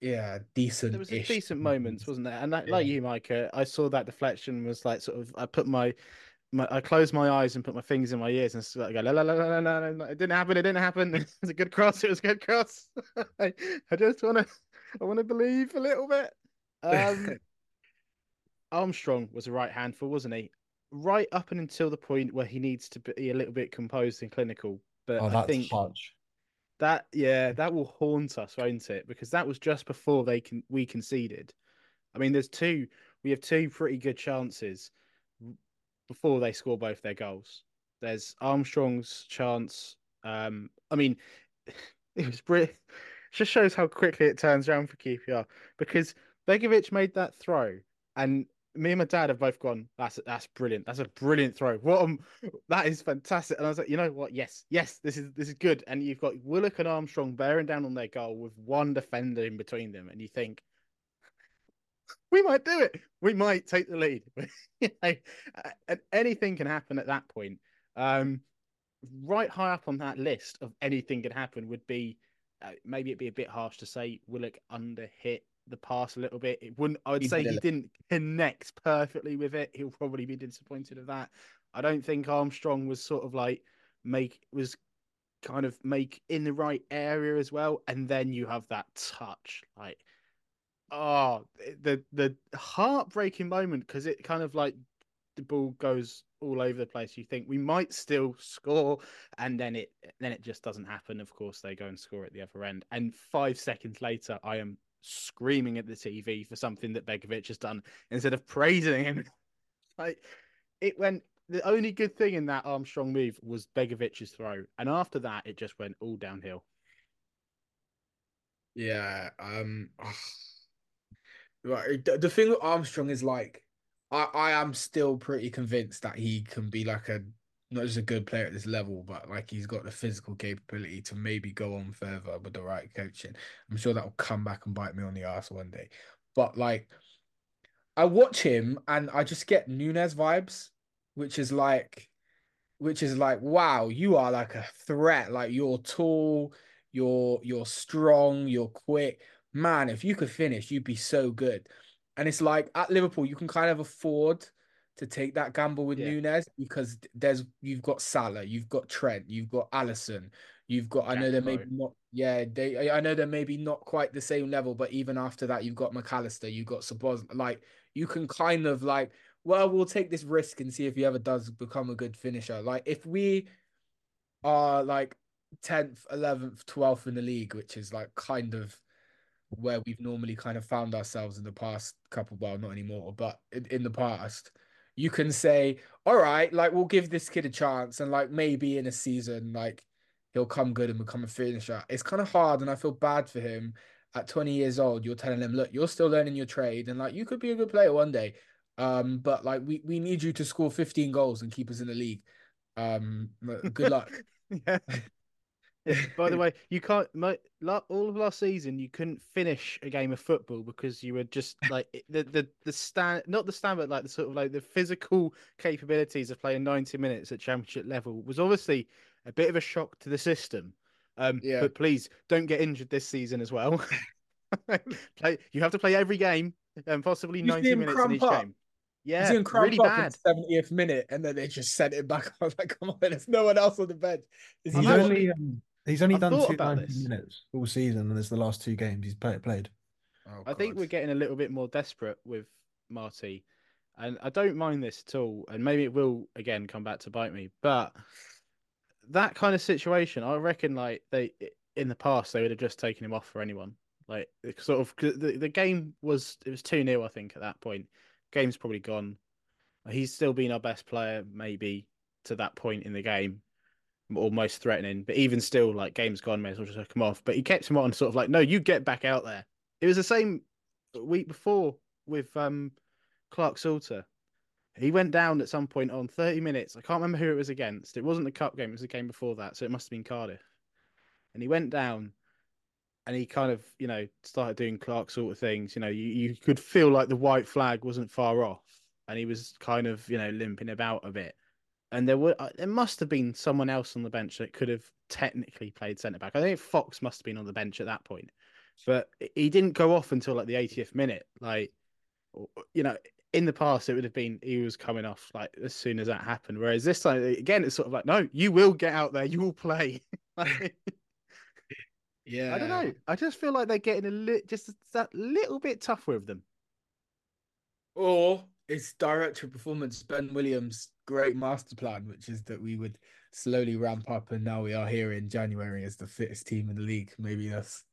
yeah, decent. There was a decent moments, wasn't there? And that, Yeah. like you, Micah, I saw that deflection was like sort of. I put my, my I closed my eyes and put my fingers in my ears and of go la la la la la la. It didn't happen. It didn't happen. It was a good cross. It was a good cross. I, I just want to, I want to believe a little bit. Um, Armstrong was a right handful, wasn't he? Right up and until the point where he needs to be a little bit composed and clinical. But Oh, I think touch. that yeah, that will haunt us, won't it? Because that was just before they can we conceded. I mean, there's two. We have two pretty good chances before they score both their goals. There's Armstrong's chance. Um, I mean, it was brilliant. Just shows how quickly it turns around for QPR because Begovic made that throw, and me and my dad have both gone. That's that's brilliant. That's a brilliant throw. What um, that is fantastic. And I was like, you know what? Yes, yes, this is this is good. And you've got Willock and Armstrong bearing down on their goal with one defender in between them, and you think we might do it. We might take the lead. you know, and anything can happen at that point. Um, right high up on that list of anything can happen would be uh, maybe it'd be a bit harsh to say Willock under hit the pass a little bit. It wouldn't. I would He say did he didn't connect perfectly with it. He'll probably be disappointed of that. I don't think Armstrong was sort of like make was kind of make in the right area as well. And then you have that touch, like oh the the heartbreaking moment because it kind of like the ball goes all over the place. You think we might still score, and then it then it just doesn't happen. Of course, they go and score at the other end, and five seconds later, I am screaming at the TV for something that Begovic has done instead of praising him. like it went. The only good thing in that Armstrong move was Begovic's throw, and after that, it just went all downhill. Yeah. Um. Right. The, thing with Armstrong is like, I I am still pretty convinced that he can be like a not just a good player at this level, but like he's got the physical capability to maybe go on further with the right coaching. I'm sure that will come back and bite me on the ass one day. But like, I watch him and I just get Nunez vibes, which is like, which is like, wow, you are like a threat. Like you're tall, you're you're strong, you're quick. Man, if you could finish, you'd be so good. And it's like at Liverpool, you can kind of afford to take that gamble with Yeah. Nunez because there's you've got Salah, you've got Trent, you've got Alisson, you've got I know they're maybe not yeah, they I know they're maybe not quite the same level, but even after that, you've got McAllister, you've got Sabos like you can kind of like, well, we'll take this risk and see if he ever does become a good finisher. Like if we are like 10th, 11th, 12th in the league, which is like kind of where we've normally kind of found ourselves in the past couple, well, not anymore, but in, the past, you can say, all right, like we'll give this kid a chance, and like maybe in a season, like he'll come good and become a finisher. It's kind of hard, and I feel bad for him. At 20 years old, you're telling him, look, you're still learning your trade, and like you could be a good player one day. Um, but like we we need you to score 15 goals and keep us in the league. Um, good luck. yeah. By the way, you can't. la- All of last season, you couldn't finish a game of football because you were just like the the the stand, not the stand, but like the sort of like the physical capabilities of playing ninety minutes at championship level was obviously a bit of a shock to the system. Um, Yeah. but please don't get injured this season as well. play, you have to play every game and possibly You ninety minutes in each up? game. Yeah, He's doing really bad. seventieth minute, and then they just sent it back. I was like, come on, there's no one else on the bench. Is I've only um, he's only I've done two about this. minutes all season, and it's the last two games he's play, played. Oh, I think we're getting a little bit more desperate with Marty, and I don't mind this at all. And maybe it will again come back to bite me, but that kind of situation, I reckon, like they in the past, they would have just taken him off for anyone. Like sort of 'cause the the game was it was two 0 I think at that point. Game's probably gone. He's still been our best player, maybe to that point in the game, or most threatening. But even still, like game's gone, may as well just come off. But he kept him on, sort of like, no, you get back out there. It was the same week before with um Clarke-Salter. He went down at some point on 30 minutes. I can't remember who it was against. It wasn't the cup game, it was the game before that. So it must have been Cardiff. And he went down and he kind of, you know, started doing Clark sort of things. You know, you, you could feel like the white flag wasn't far off. And he was kind of, you know, limping about a bit. And there were uh, there must have been someone else on the bench that could have technically played centre back. I think Fox must have been on the bench at that point, but he didn't go off until like the 80th minute. Like, you know, in the past it would have been he was coming off like as soon as that happened. Whereas this time again, it's sort of like, no, you will get out there, you will play. Like, yeah, I don't know. I just feel like they're getting a li- just that little bit tough with them. Or it's director of performance Ben Williams' great master plan, which is that we would slowly ramp up, and now we are here in January as the fittest team in the league. Maybe that's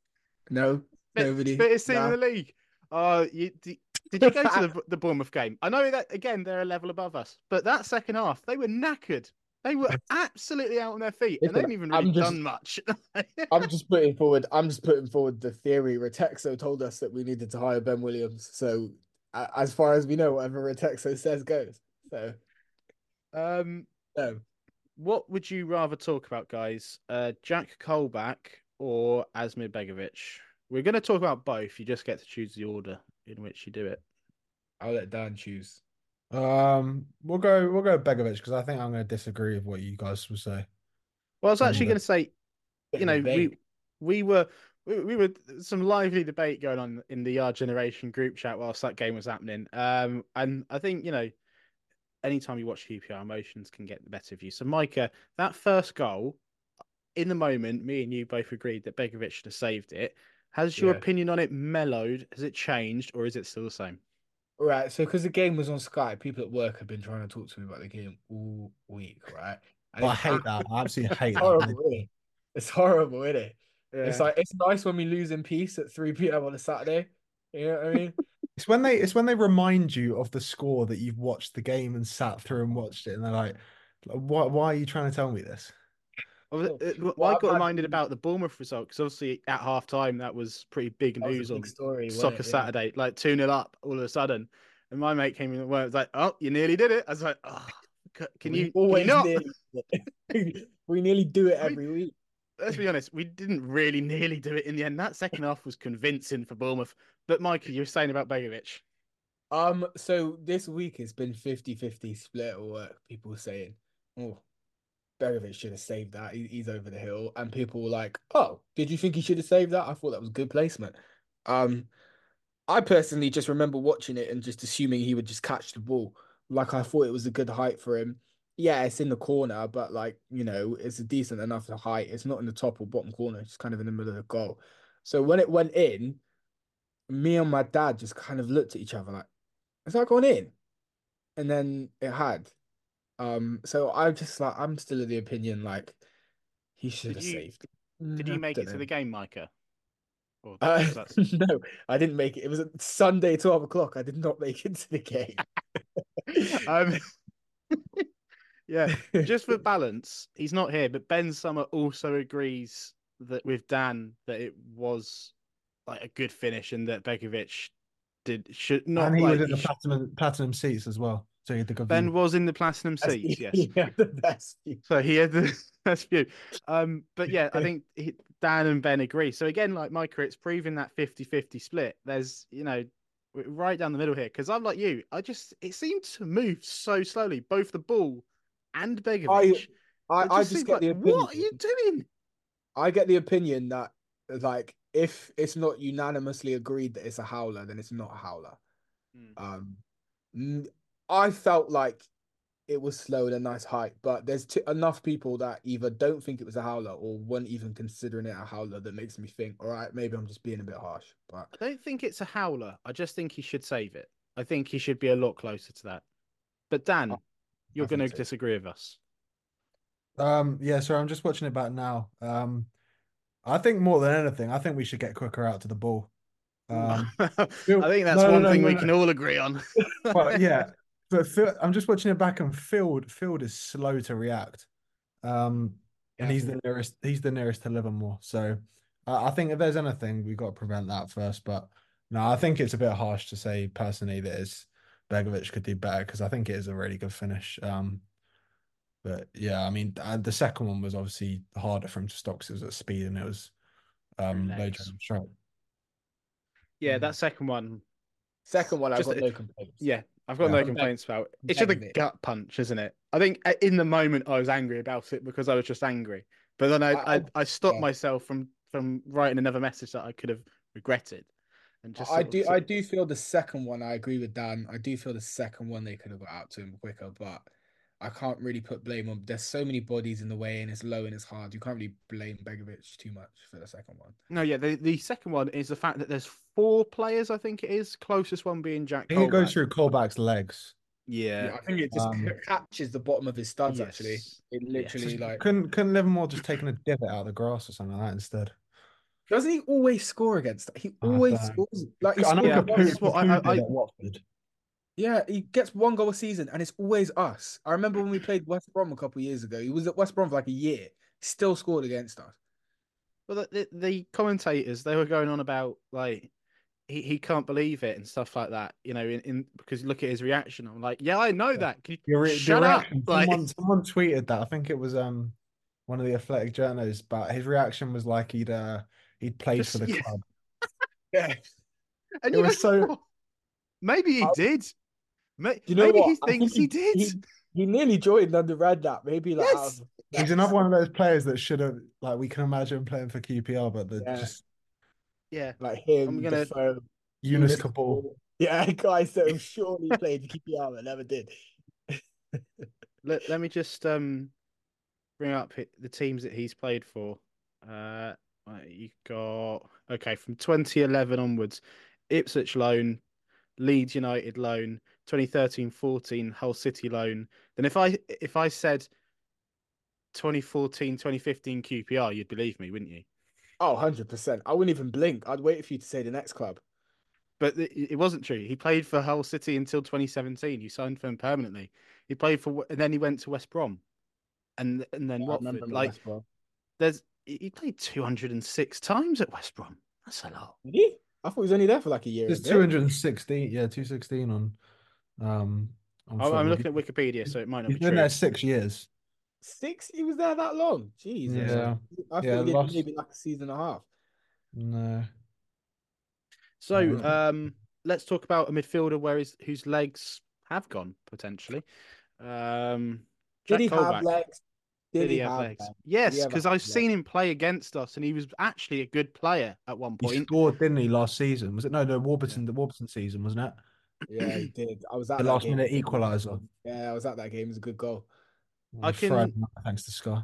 no, Fit- nobody. fittest team Nah. in the league. Oh, you did, did you go to the, the Bournemouth game? I know that again they're a level above us, but that second half they were knackered. They were absolutely out on their feet, and they didn't even really just- done much. I'm just putting forward. I'm just putting forward the theory. Retexo told us that we needed to hire Ben Williams. So, as far as we know, whatever Retexo says goes. So, um, no. what would you rather talk about, guys? Uh, Jack Colback or Asmir Begovic? We're going to talk about both. You just get to choose the order in which you do it. I'll let Dan choose. Um, we'll go we'll go Begovic because I think I'm going to disagree with what you guys will say. Well, I was actually going to say, you know, we we were we, we were some lively debate going on in the Yard Generation group chat whilst that game was happening. Um, and I think you know, anytime you watch QPR, emotions can get the better of you. So, Micah, that first goal, in the moment, me and you both agreed that Begovic should have saved it. Has your Yeah. opinion on it mellowed? Has it changed, or is it still the same? Right, so because the game was on Sky, people at work have been trying to talk to me about the game all week, right? Oh, I hate that. I absolutely hate that. horrible, isn't it? It's horrible, isn't it? It's like it's nice when we lose in peace at 3 p.m. on a Saturday. You know what I mean? It's when they it's when they remind you of the score that you've watched the game and sat through and watched it, and they're like, "Why? Why are you trying to tell me this?" I was- Well, well, well, I got had- reminded about the Bournemouth result because obviously at half time that was pretty big was news big on story, Soccer it? Yeah. Saturday, like 2 0 up all of a sudden. And my mate came in and was like, Oh, you nearly did it. I was like, Oh, can We you, can always you not? nearly we nearly do it every week. Let's be honest, we didn't really nearly do it in the end. That second half was convincing for Bournemouth. But Mikey, you were saying about Begovic. Um, so this week it's been 50-50 split or what people saying, oh, Begovic should have saved that. He, he's over the hill. And people were like, oh, did you think he should have saved that? I thought that was good placement. Um, I personally just remember watching it and just assuming he would just catch the ball. Like I thought it was a good height for him. Yeah, it's in the corner, but like, you know, it's a decent enough height. It's not in the top or bottom corner, it's kind of in the middle of the goal. So when it went in, me and my dad just kind of looked at each other like, is that gone in? And then it had. Um, so I'm just like I'm still of the opinion like he should have saved. Did Mm, you make it don't to the game, Micah? Or Uh, no, I didn't make it. It was a Sunday, twelve o'clock. I did not make it to the game. um, yeah, just for balance, he's not here, but Ben Summer also agrees that with Dan that it was like a good finish and that Begovic did should not and he like was in he the platinum platinum seats as well. So he had the good Ben view. was in the platinum That's- seats, yes. yeah, the best. So he had the best view. Um, but yeah, I think he, Dan and Ben agree. So again, like Micah, it's proving that 50-50 split. There's, you know, right down the middle here. Because I'm like you, I just it seemed to move so slowly, both the ball and Begovic. I, It I just just get like, the opinion. what are you doing? I get the opinion that like if it's not unanimously agreed that it's a howler, then it's not a howler. Mm. Um, n- I felt like it was slow and a nice height, but there's t- enough people that either don't think it was a howler or weren't even considering it a howler that makes me think, all right, maybe I'm just being a bit harsh. But I don't think it's a howler. I just think he should save it. I think he should be a lot closer to that. But Dan, I- you're going to so. disagree with us. Um, yeah, so I'm just watching it back now. Um, I think more than anything, I think we should get quicker out to the ball. Um, I think that's no, one no, thing no, we can all agree on. but yeah, but Phil, I'm just watching it back, and Field Field is slow to react. Um, and he's the nearest. He's the nearest to Livermore. So I I think if there's anything, we've got to prevent that first. But no, I think it's a bit harsh to say personally that is Begovic could do better because I think it is a really good finish. Um, but yeah, I mean, uh, the second one was obviously harder for him to stop because it was at speed and it was um low Legs. jump strike. yeah, Mm. that second one. second one, I've Just got no complaints. Yeah, I've got Yeah. no complaints about it. It's just a gut punch, isn't it? I think uh, in the moment I was angry about it because I was just angry. But then I, I- I, I- I stopped yeah. myself from from writing another message that I could have regretted. And just I sort of- do, I do feel the second one. I agree with Dan. I do feel the second one they could have got out to him quicker, but I can't really put blame on. There's so many bodies in the way, and it's low and it's hard. You can't really blame Begovic too much for the second one. No, yeah, the, the second one is the fact that there's four players, I think it is. Closest one being Jack. I think it goes through Colback's legs. Yeah. Yeah, I think it just Um, catches the bottom of his studs. Actually, it literally Just like couldn't couldn't Livermore just taken a divot out of the grass or something like that instead? Doesn't he always score against? He always don't- scores. Like he I know Yeah, scored Caputo- what I- Caputo I- Watford. Yeah, he gets one goal a season, and it's always us. I remember when we played West Brom a couple of years ago. He was at West Brom for like a year. Still scored against us. Well, the, the, the commentators they were going on about like he, he can't believe it and stuff like that. You know, in, in because look at his reaction. I'm like, yeah, I know Yeah. that. Can you Your, re- the shut up? reaction, Like, someone, someone tweeted that. I think it was um one of the athletic journalists, but his reaction was like he'd uh he'd played Just- for the yeah. club. Yeah. and it you was know, so- what? maybe he I- did. May- You know maybe what? he I think thinks he, did. He, he nearly joined under Redknapp. Maybe like Yes. of- He's another one of those players that should have like we can imagine playing for QPR, but the Yeah. just yeah, like him, I'm gonna- Defoe, Younes Younes Kaboul. Kaboul. Yeah, guys that have surely played for QPR but never did. let, let me just um bring up the teams that he's played for. Uh, right, you got okay from 2011 onwards, Ipswich loan, Leeds United loan, 2013-14 Hull City loan. Then if I if I said 2014 2015 QPR, you'd believe me, wouldn't you? Oh, 100%. I wouldn't even blink. I'd wait for you to say the next club. But it wasn't true. He played for Hull City until 2017. You signed for him permanently. He played for, and then he went to West Brom, and and then oh, I remember Watford. Like there's he he played 206 times at West Brom. That's a lot. Did he? I thought he was only there for like a year. There's and a bit. 216, yeah, 216 on um on I'm, I'm looking at Wikipedia, so it might not He's be been true. there six years. Six? He was there that long? Jesus. Yeah. I thought Yeah, he did last- maybe like a season and a half. No. So um, let's talk about a midfielder where his whose legs have gone potentially. Um, Did Jack he Colback. have legs? Did, he, have have legs? legs? Yes, because I've seen him play against us, and he was actually a good player at one point. He scored, didn't he, last season? Was it no the Warburton the Warburton season, wasn't it? Yeah, he did. I was at The that last game. minute equaliser. Yeah, I was at that game. It was a good goal. I On can- Friday thanks to Sky.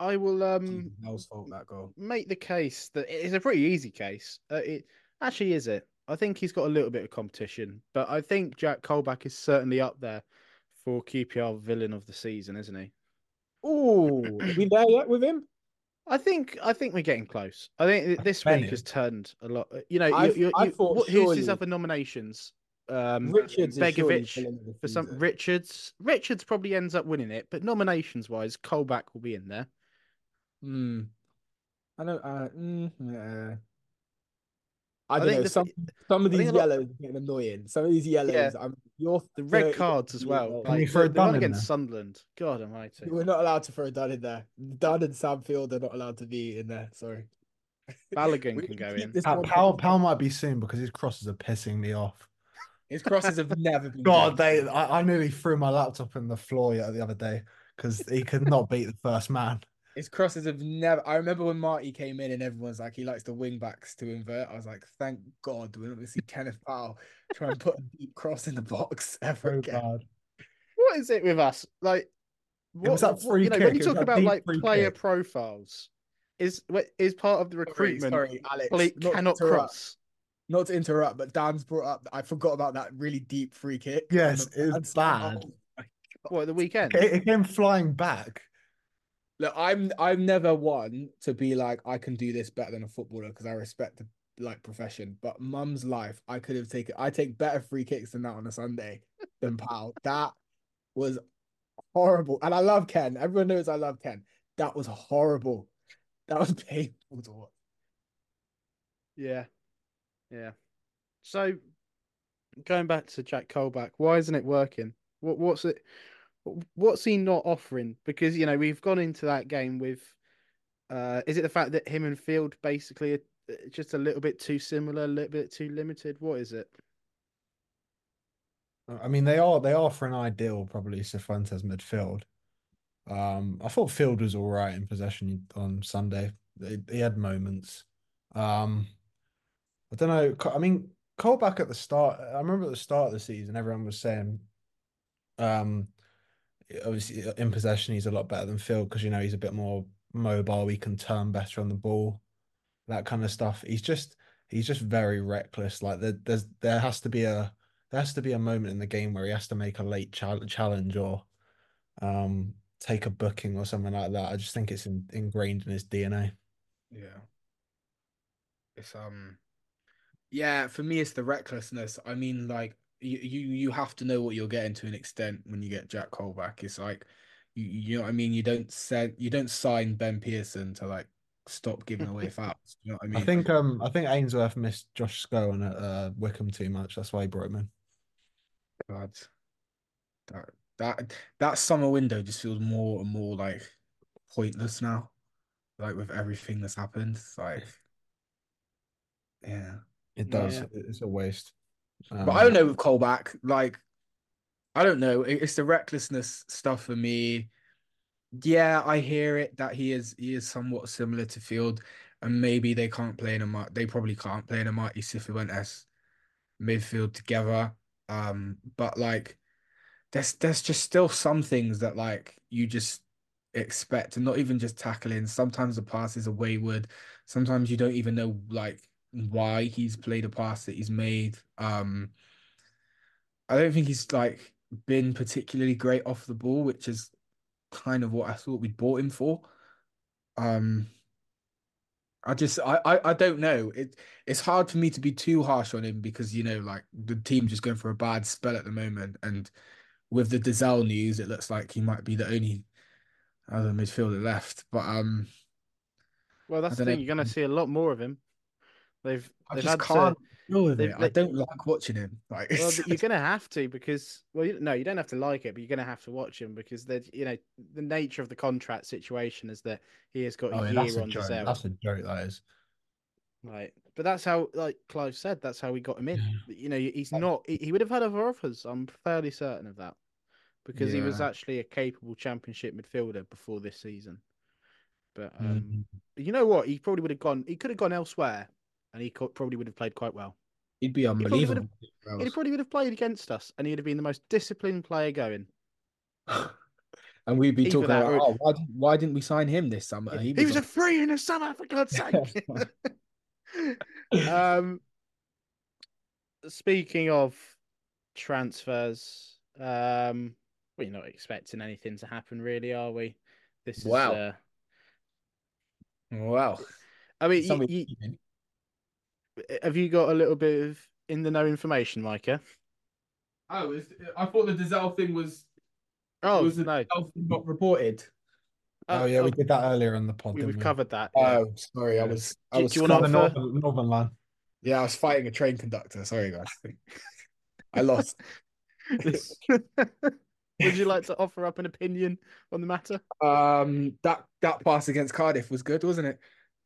I will um Jesus, fault that goal. make the case that it's a pretty easy case. Uh, it actually is it. I think he's got a little bit of competition, but I think Jack Colback is certainly up there for QPR villain of the season, isn't he? Ooh, are we there yet with him? I think I think we're getting close. I think this week has turned a lot. uh, You know, I- you, I you- thought what, who's his other nominations? Um, Richards Begovic villain of the for some. Richards. Richards probably ends up winning it, but nominations wise, Colback will be in there. Hmm. I know. Uh, mm, yeah. I I don't think know. the- Some some of these a lot- yellows are getting annoying. Some of these yellows, I'm you're The red cards as well. old. Can you throw the, the Dunn one in against there? Sunderland. God Almighty. We're not allowed to throw Dunn in there. Dunn and Sam Field are not allowed to be in there. Sorry. Balogun can can go in. this Paal, Paal, Paal might be soon because his crosses are pissing me off. His crosses have never been. God, good. they I, I nearly threw my laptop in the floor the other day because he could not beat the first man. His crosses have never. I remember when Marty came in and everyone's like, he likes the wing backs to invert. I was like, thank God we're not going to see Kenneth Paal try and put a deep cross in the box ever So again. bad. What is it with us? Like, It was that free you know, kick, when you talk about like player kick. profiles, is what is part of the recruitment. Sorry, Alex. Play, not cannot cross. Not to interrupt, but Dan's brought up. I forgot about that really deep free kick. Yes, And the it was bad. oh What the weekend? It, it came flying back. Look, I'm I'm never one to be like I can do this better than a footballer because I respect the like profession. But mum's life, I could have taken I take better free kicks than that on a Sunday than Paal. That was horrible. And I love Ken. Everyone knows I love Ken. That was horrible. That was painful to watch. Yeah, yeah. So going back to Jack Colback, why isn't it working? What what's it? What's he not offering? Because you know we've gone into that game with. Uh, is it the fact that him and Field basically are uh, just a little bit too similar, a little bit too limited? What is it? I mean, they are they are for an ideal probably Cifuentes midfield. Um, I thought Field was all right in possession on Sunday. He, he had moments. Um, I don't know. I mean, Colback at the start. I remember at the start of the season, everyone was saying, um, obviously in possession he's a lot better than Field because you know he's a bit more mobile. He can turn better on the ball, that kind of stuff. He's just he's just very reckless. Like there, there's there has to be a there has to be a moment in the game where he has to make a late chal- challenge or um take a booking or something like that. I just think it's in, ingrained in his DNA. Yeah. It's um yeah, for me it's the recklessness. I mean, like you you, you have to know what you're getting to an extent when you get Jack Colback. It's like you you know what I mean, you don't send you don't sign Ben Pearson to like stop giving away fouls. You know what I mean? I think um I think Ainsworth missed Josh Scowen at uh, Wycombe too much. That's why he brought him in. God, that that that summer window just feels more and more like pointless now. Like with everything that's happened. It's like yeah. It does. Yeah. It's a waste. But I don't Um, know with Colback. Like, I don't know. It's the recklessness stuff for me. Yeah, I hear it that he is he is somewhat similar to Field, and maybe they can't play in a they probably can't play in a Marty Cifuentes midfield together. Um, but like, there's there's just still some things that like you just expect, and not even just tackling. Sometimes the passes are wayward. Sometimes you don't even know like why he's played a pass that he's made. Um, I don't think he's like been particularly great off the ball, which is kind of what I thought we'd bought him for. Um, I just I, I I don't know. It it's hard for me to be too harsh on him because you know like the team just going for a bad spell at the moment, and with the Dozzell news, it looks like he might be the only other midfielder left. But um, Well, that's the thing. know. You're going to see a lot more of him. They've I they've had can't to. deal with they- it. I don't like watching him. Like Well, you're going to have to because well, you, no, you don't have to like it, but you're going to have to watch him because the you know the nature of the contract situation is that he has got a Oh, yeah, year on joke. That's a joke. That is. Right. But that's how, like Clive said, that's how we got him in. Yeah. You know, he's not, he would have had other offers. I'm fairly certain of that because he was actually a capable championship midfielder before this season. But, um, Mhm. you know what? He probably would have gone, he could have gone elsewhere and he co- probably would have played quite well. he'd be probably unbelievable. He probably would have played against us and he'd have been the most disciplined player going. And we'd be Either talking about, oh, why, didn't- why didn't we sign him this summer? He was, a free in the summer, for God's sake. um, speaking of transfers, um, we're not expecting anything to happen, really, are we? This is Wow. Uh, wow. I mean, you, you, have you got a little bit of in the know information, Micah? Oh, is, I thought the Dozzell thing was Oh was no, thing not reported. Oh yeah, we did that earlier on the pod. We, have we? covered that. yeah. Oh, sorry, I Yeah. was. Do- I was do you wanna the northern, northern line. Yeah, I was fighting a train conductor. Sorry, guys. I lost. Would you like to offer up an opinion on the matter? Um, that that pass against Cardiff was good, wasn't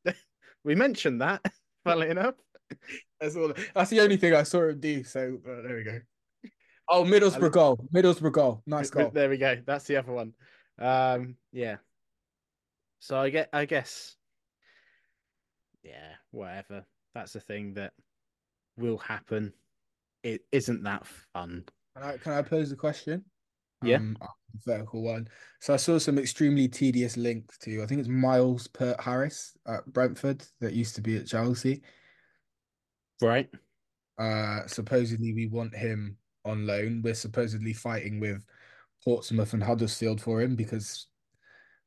it? We mentioned that, funnily enough. That's all. That's the only thing I saw him do. So uh, there we go. Oh, Middlesbrough goal. Middlesbrough goal. Nice goal. There we go. That's the other one. Um, yeah. So I get, I guess, yeah, whatever. That's the thing that will happen. It isn't that fun. Can I, can I pose a question? Yeah. Um, hypothetical one. So I saw some extremely tedious links to, I think it's Myles Peart-Harris at Brentford that used to be at Chelsea. Right. Uh, supposedly we want him on loan. We're supposedly fighting with Portsmouth and Huddersfield for him because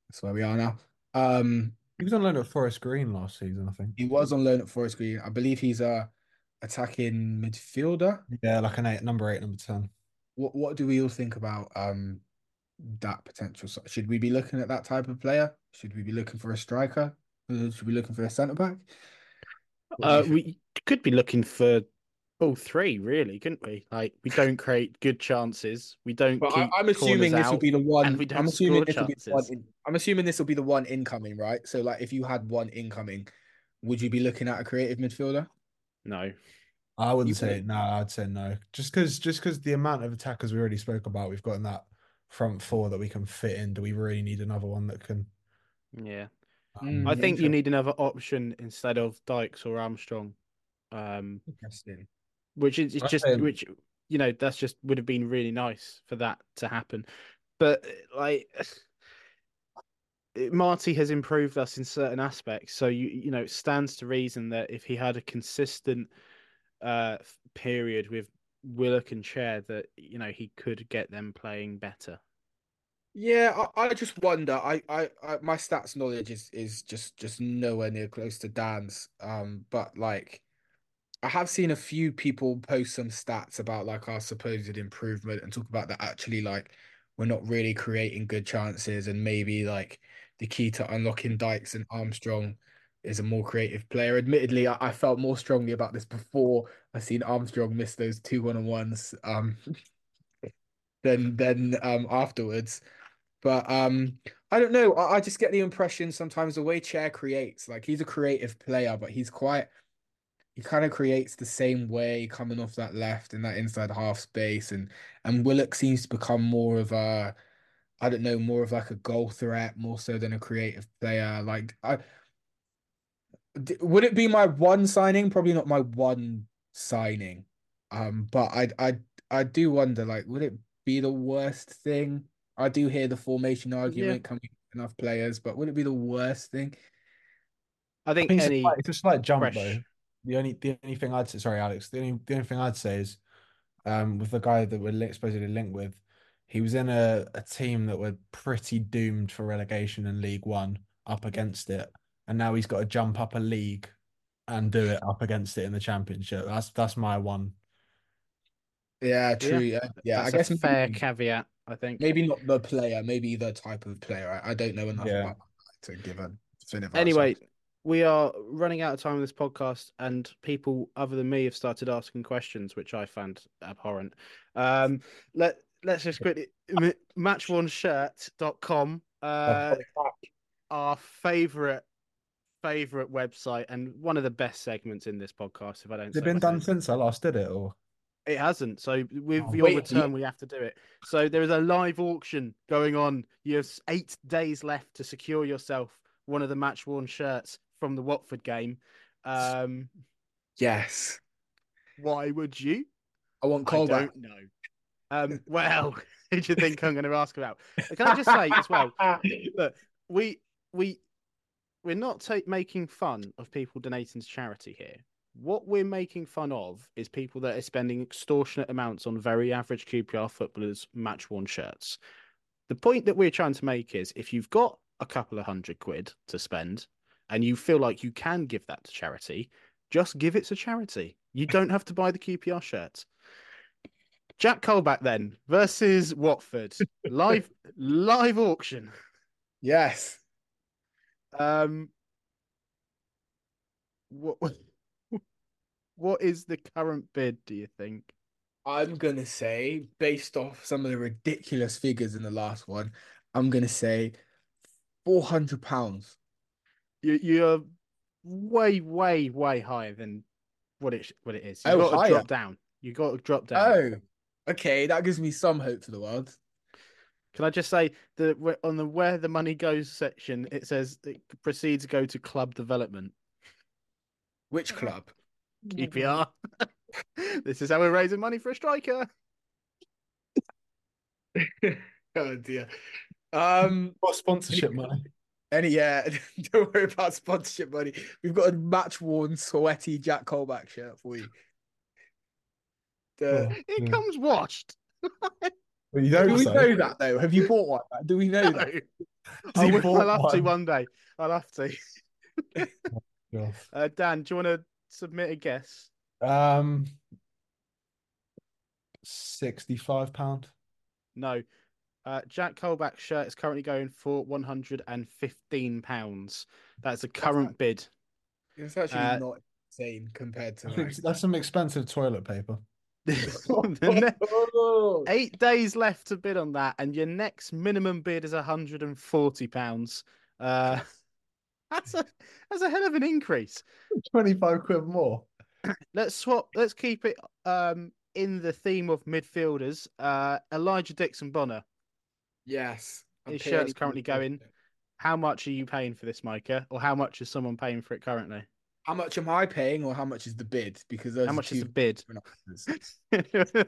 that's where we are now. Um, He was on loan at Forest Green last season, I think. he was on loan at Forest Green. I believe he's a attacking midfielder. Yeah, like an eight, number eight, number ten. What what do we all think about um that potential? So- Should we be looking at that type of player? Should we be looking for a striker? Should we be looking for a centre back? What do Uh, we could be looking for all three, really, couldn't we? Like, we don't create good chances. We don't But keep I, I'm assuming this will be the one. and we don't I'm assuming score this will be the one. In, I'm assuming this will be the one incoming, right? So, like, if you had one incoming, would you be looking at a creative midfielder? No. I wouldn't You say wouldn't? no. I'd say no. Just because, just because the amount of attackers we already spoke about, we've got in that front four that we can fit in. Do we really need another one that can? Yeah. Mm, I think you need another option instead of Dykes or Armstrong. Um, Interesting. which is it's just say- which you know that's just would have been really nice for that to happen but like Marty has improved us in certain aspects so you you know it stands to reason that if he had a consistent uh period with Willock and Chair that you know he could get them playing better Yeah, I, I just wonder. I, I, I, my stats knowledge is is just just nowhere near close to Dan's. Um, but like, I have seen a few people post some stats about like our supposed improvement and talk about that actually like we're not really creating good chances and maybe like the key to unlocking Dykes and Armstrong is a more creative player. Admittedly, I, I felt more strongly about this before I seen Armstrong miss those two one on ones. Um. Than than um afterwards. But um, I don't know. I, I just get the impression sometimes the way Chair creates, like he's a creative player, but he's quite he kind of creates the same way coming off that left and that inside half space and and Willock seems to become more of a I don't know, more of like a goal threat, more so than a creative player. Like I would it be my one signing? Probably not my one signing. Um, but I I I do wonder, like, would it be the worst thing? I do hear the formation argument coming with enough players, but would it be the worst thing? I I think think it's, any a slight, it's a slight jump fresh though. The only the only thing I'd say, sorry, Alex. The only the only thing I'd say is, um, with the guy that we're supposedly linked with, he was in a, a team that were pretty doomed for relegation in League One, up against it, and now he's got to jump up a league and do it up against it in the Championship. That's that's my one. Yeah, true. Yeah, yeah. I that's guess fair maybe, caveat I think maybe not the player, maybe the type of player. I, I don't know enough Yeah. about to give a definitive answer. Anyway, we are running out of time on this podcast, and people other than me have started asking questions, which I found abhorrent. Um, let let's just quickly m- matchwornshirt.com, uh, our favorite favorite website and one of the best segments in this podcast. If I don't, Has it say been done myself. since I last did it, or It hasn't. So with Oh, your wait, return, we have to do it. So there is a live auction going on. You have eight days left to secure yourself one of the match worn shirts from the Watford game. Um, Yes, why would you? I want I Colback. don't know. Um, well, who do you think I'm going to ask about? Can I just say as well? Look, we we we're not ta- making fun of people donating to charity here. What we're making fun of is people that are spending extortionate amounts on very average QPR footballers' match worn shirts. The point that we're trying to make is if you've got a couple of hundred quid to spend and you feel like you can give that to charity, just give it to charity. You don't have to buy the QPR shirts. Jack Colback then versus Watford live live auction. Yes. Um, what What is the current bid? Do you think? I'm gonna say, based off some of the ridiculous figures in the last one, I'm gonna say four hundred pounds. You you're way way way higher than what it what it is. You Oh, got to higher. drop down. You got to drop down. Oh, okay, that gives me some hope for the world. Can I just say that on the where the money goes section, it says it proceeds go to club development. Which club? QPR. this is how we're raising money for a striker. oh dear. Um. What sponsorship money? Any yeah, don't worry about sponsorship money. We've got a match worn, sweaty Jack Colback shirt for you. The, Oh, It yeah. comes washed. Well, you do don't we say. know that though? Have you bought one? Do we know that? I will, I'll have to one? one day. I'll have to. God. Uh, Dan, do you want to submit a guess? Um, sixty-five pound. No. Uh, Jack Colback's shirt is currently going for one hundred and fifteen pounds. That's the current bid. It's actually Uh, not insane compared to I like... That's some expensive toilet paper. Ne- Eight days left to bid on that, and your next minimum bid is hundred and forty pounds. Uh, that's a that's a hell of an increase. Twenty-five quid more. Let's swap. Let's keep it um in the theme of midfielders. Uh, Elijah Dixon Bonner. Yes. I'm His paying shirt's currently going. How much are you paying for this, Micah? Or how much is someone paying for it currently? How much am I paying, or how much is the bid? Because How much is the bid?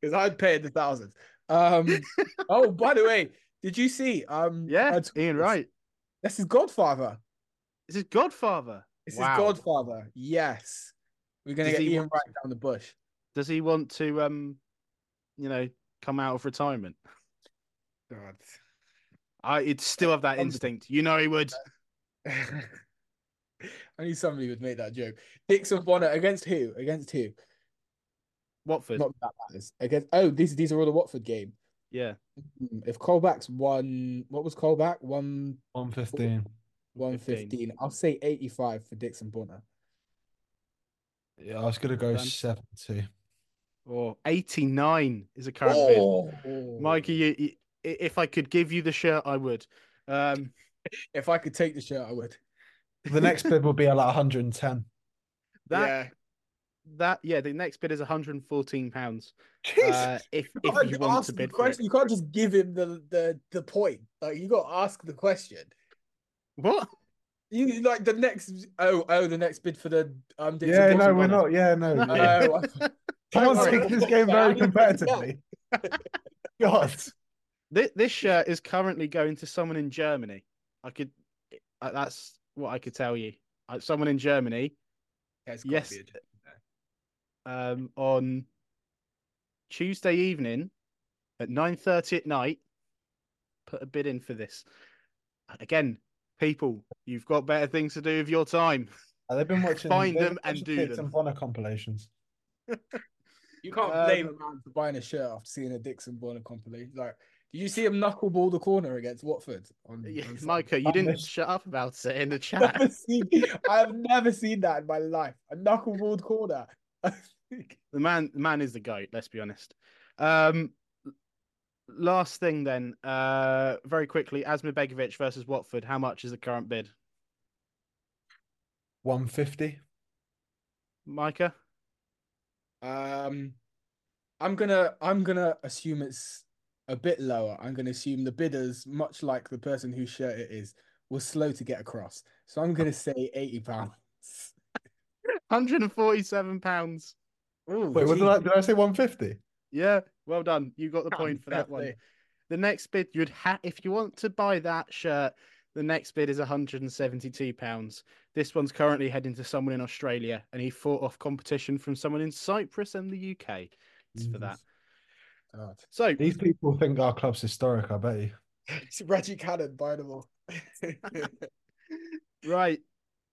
Because I'd pay the thousands. Um. oh, by the way, did you see? Um. yeah, I tweeted Ian. Wright. That's his godfather. This is Godfather. It's Wow. his godfather. Yes. We're gonna Does get he Ian want Wright down the bush. Does he want to um, you know, come out of retirement? God. I would still have that instinct. You know he would. I knew somebody would make that joke. Dixon Bonner against who? Against who? Watford. Not that that matters. Against oh, these these are all the Watford game. Yeah. Hmm, If Colback's one, what was Colback? One One fifteen. one fifteen. I'll say eighty five for Dixon Bonner. Yeah, I was gonna go Done. seventy. Or 89 is a current bid. Oh, Mikey, you, you, if I could give you the shirt, I would. Um, If I could take the shirt, I would. The next bid will be like one hundred and ten. that yeah. That yeah, the next bid is 114 pounds. Uh, if You if can't you want to the bid for question. it. You can't just give him the the the point. Like you got to ask the question. What? You like the next oh oh the next bid for the um Dixon yeah, no, we're not. Yeah, no. No. yeah. Oh, I- Someone's worry. taking this game very competitively. God. This, this shirt is currently going to someone in Germany. I could. uh, That's what I could tell you. Uh, Someone in Germany It's Yes. Be a joke. um, on Tuesday evening at nine thirty at night. Put a bid in for this. Again, people, you've got better things to do with your time. Uh, They've been watching. Find them and watching do Dixon them. Bonner compilations. You can't Um, blame a man for buying a shirt after seeing a Dixon Bonner compilation. Like, did you see him knuckleball the corner against Watford? On, Yeah, on Micah, you didn't shut up about it in the chat. never seen, I have never seen that in my life. A knuckleballed corner. The man, the man is the goat. Let's be honest. Um, last thing then, uh, very quickly, Asmir Begovic versus Watford. How much is the current bid, One fifty. Micah? um, I'm gonna I'm gonna assume it's a bit lower. I'm gonna assume the bidders, much like the person whose shirt it is, was slow to get across. So I'm gonna say eighty pounds. Hundred and forty-seven pounds. Ooh, Wait, what did. I, did I say? One fifty. Yeah, well done. You got the point for that one. The next bid you'd have if you want to buy that shirt. The next bid is 172 pounds. This one's currently heading to someone in Australia, and he fought off competition from someone in Cyprus and the UK. It's for that. God. So These people think our club's historic. I bet you. It's Reggie Cannon, buy them all. Right.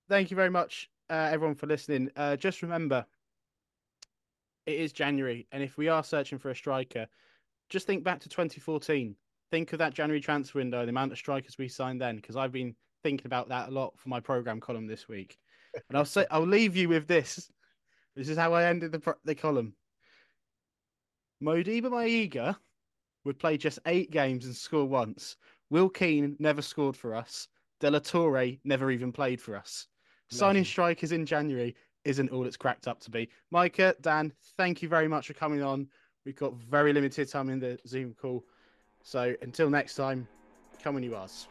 Thank you very much, uh, everyone, for listening. Uh, just remember, it is January, and if we are searching for a striker, just think back to 2014. Think of that January transfer window, the amount of strikers we signed then, because I've been thinking about that a lot for my program column this week. and I'll say I'll leave you with this. This is how I ended the the column. Modibo Maiga would play just eight games and score once. Will Keane never scored for us. De La Torre never even played for us. Signing strikers in January isn't all it's cracked up to be. Micah, Dan, thank you very much for coming on. We've got very limited time in the Zoom call. So until next time, come when you ask.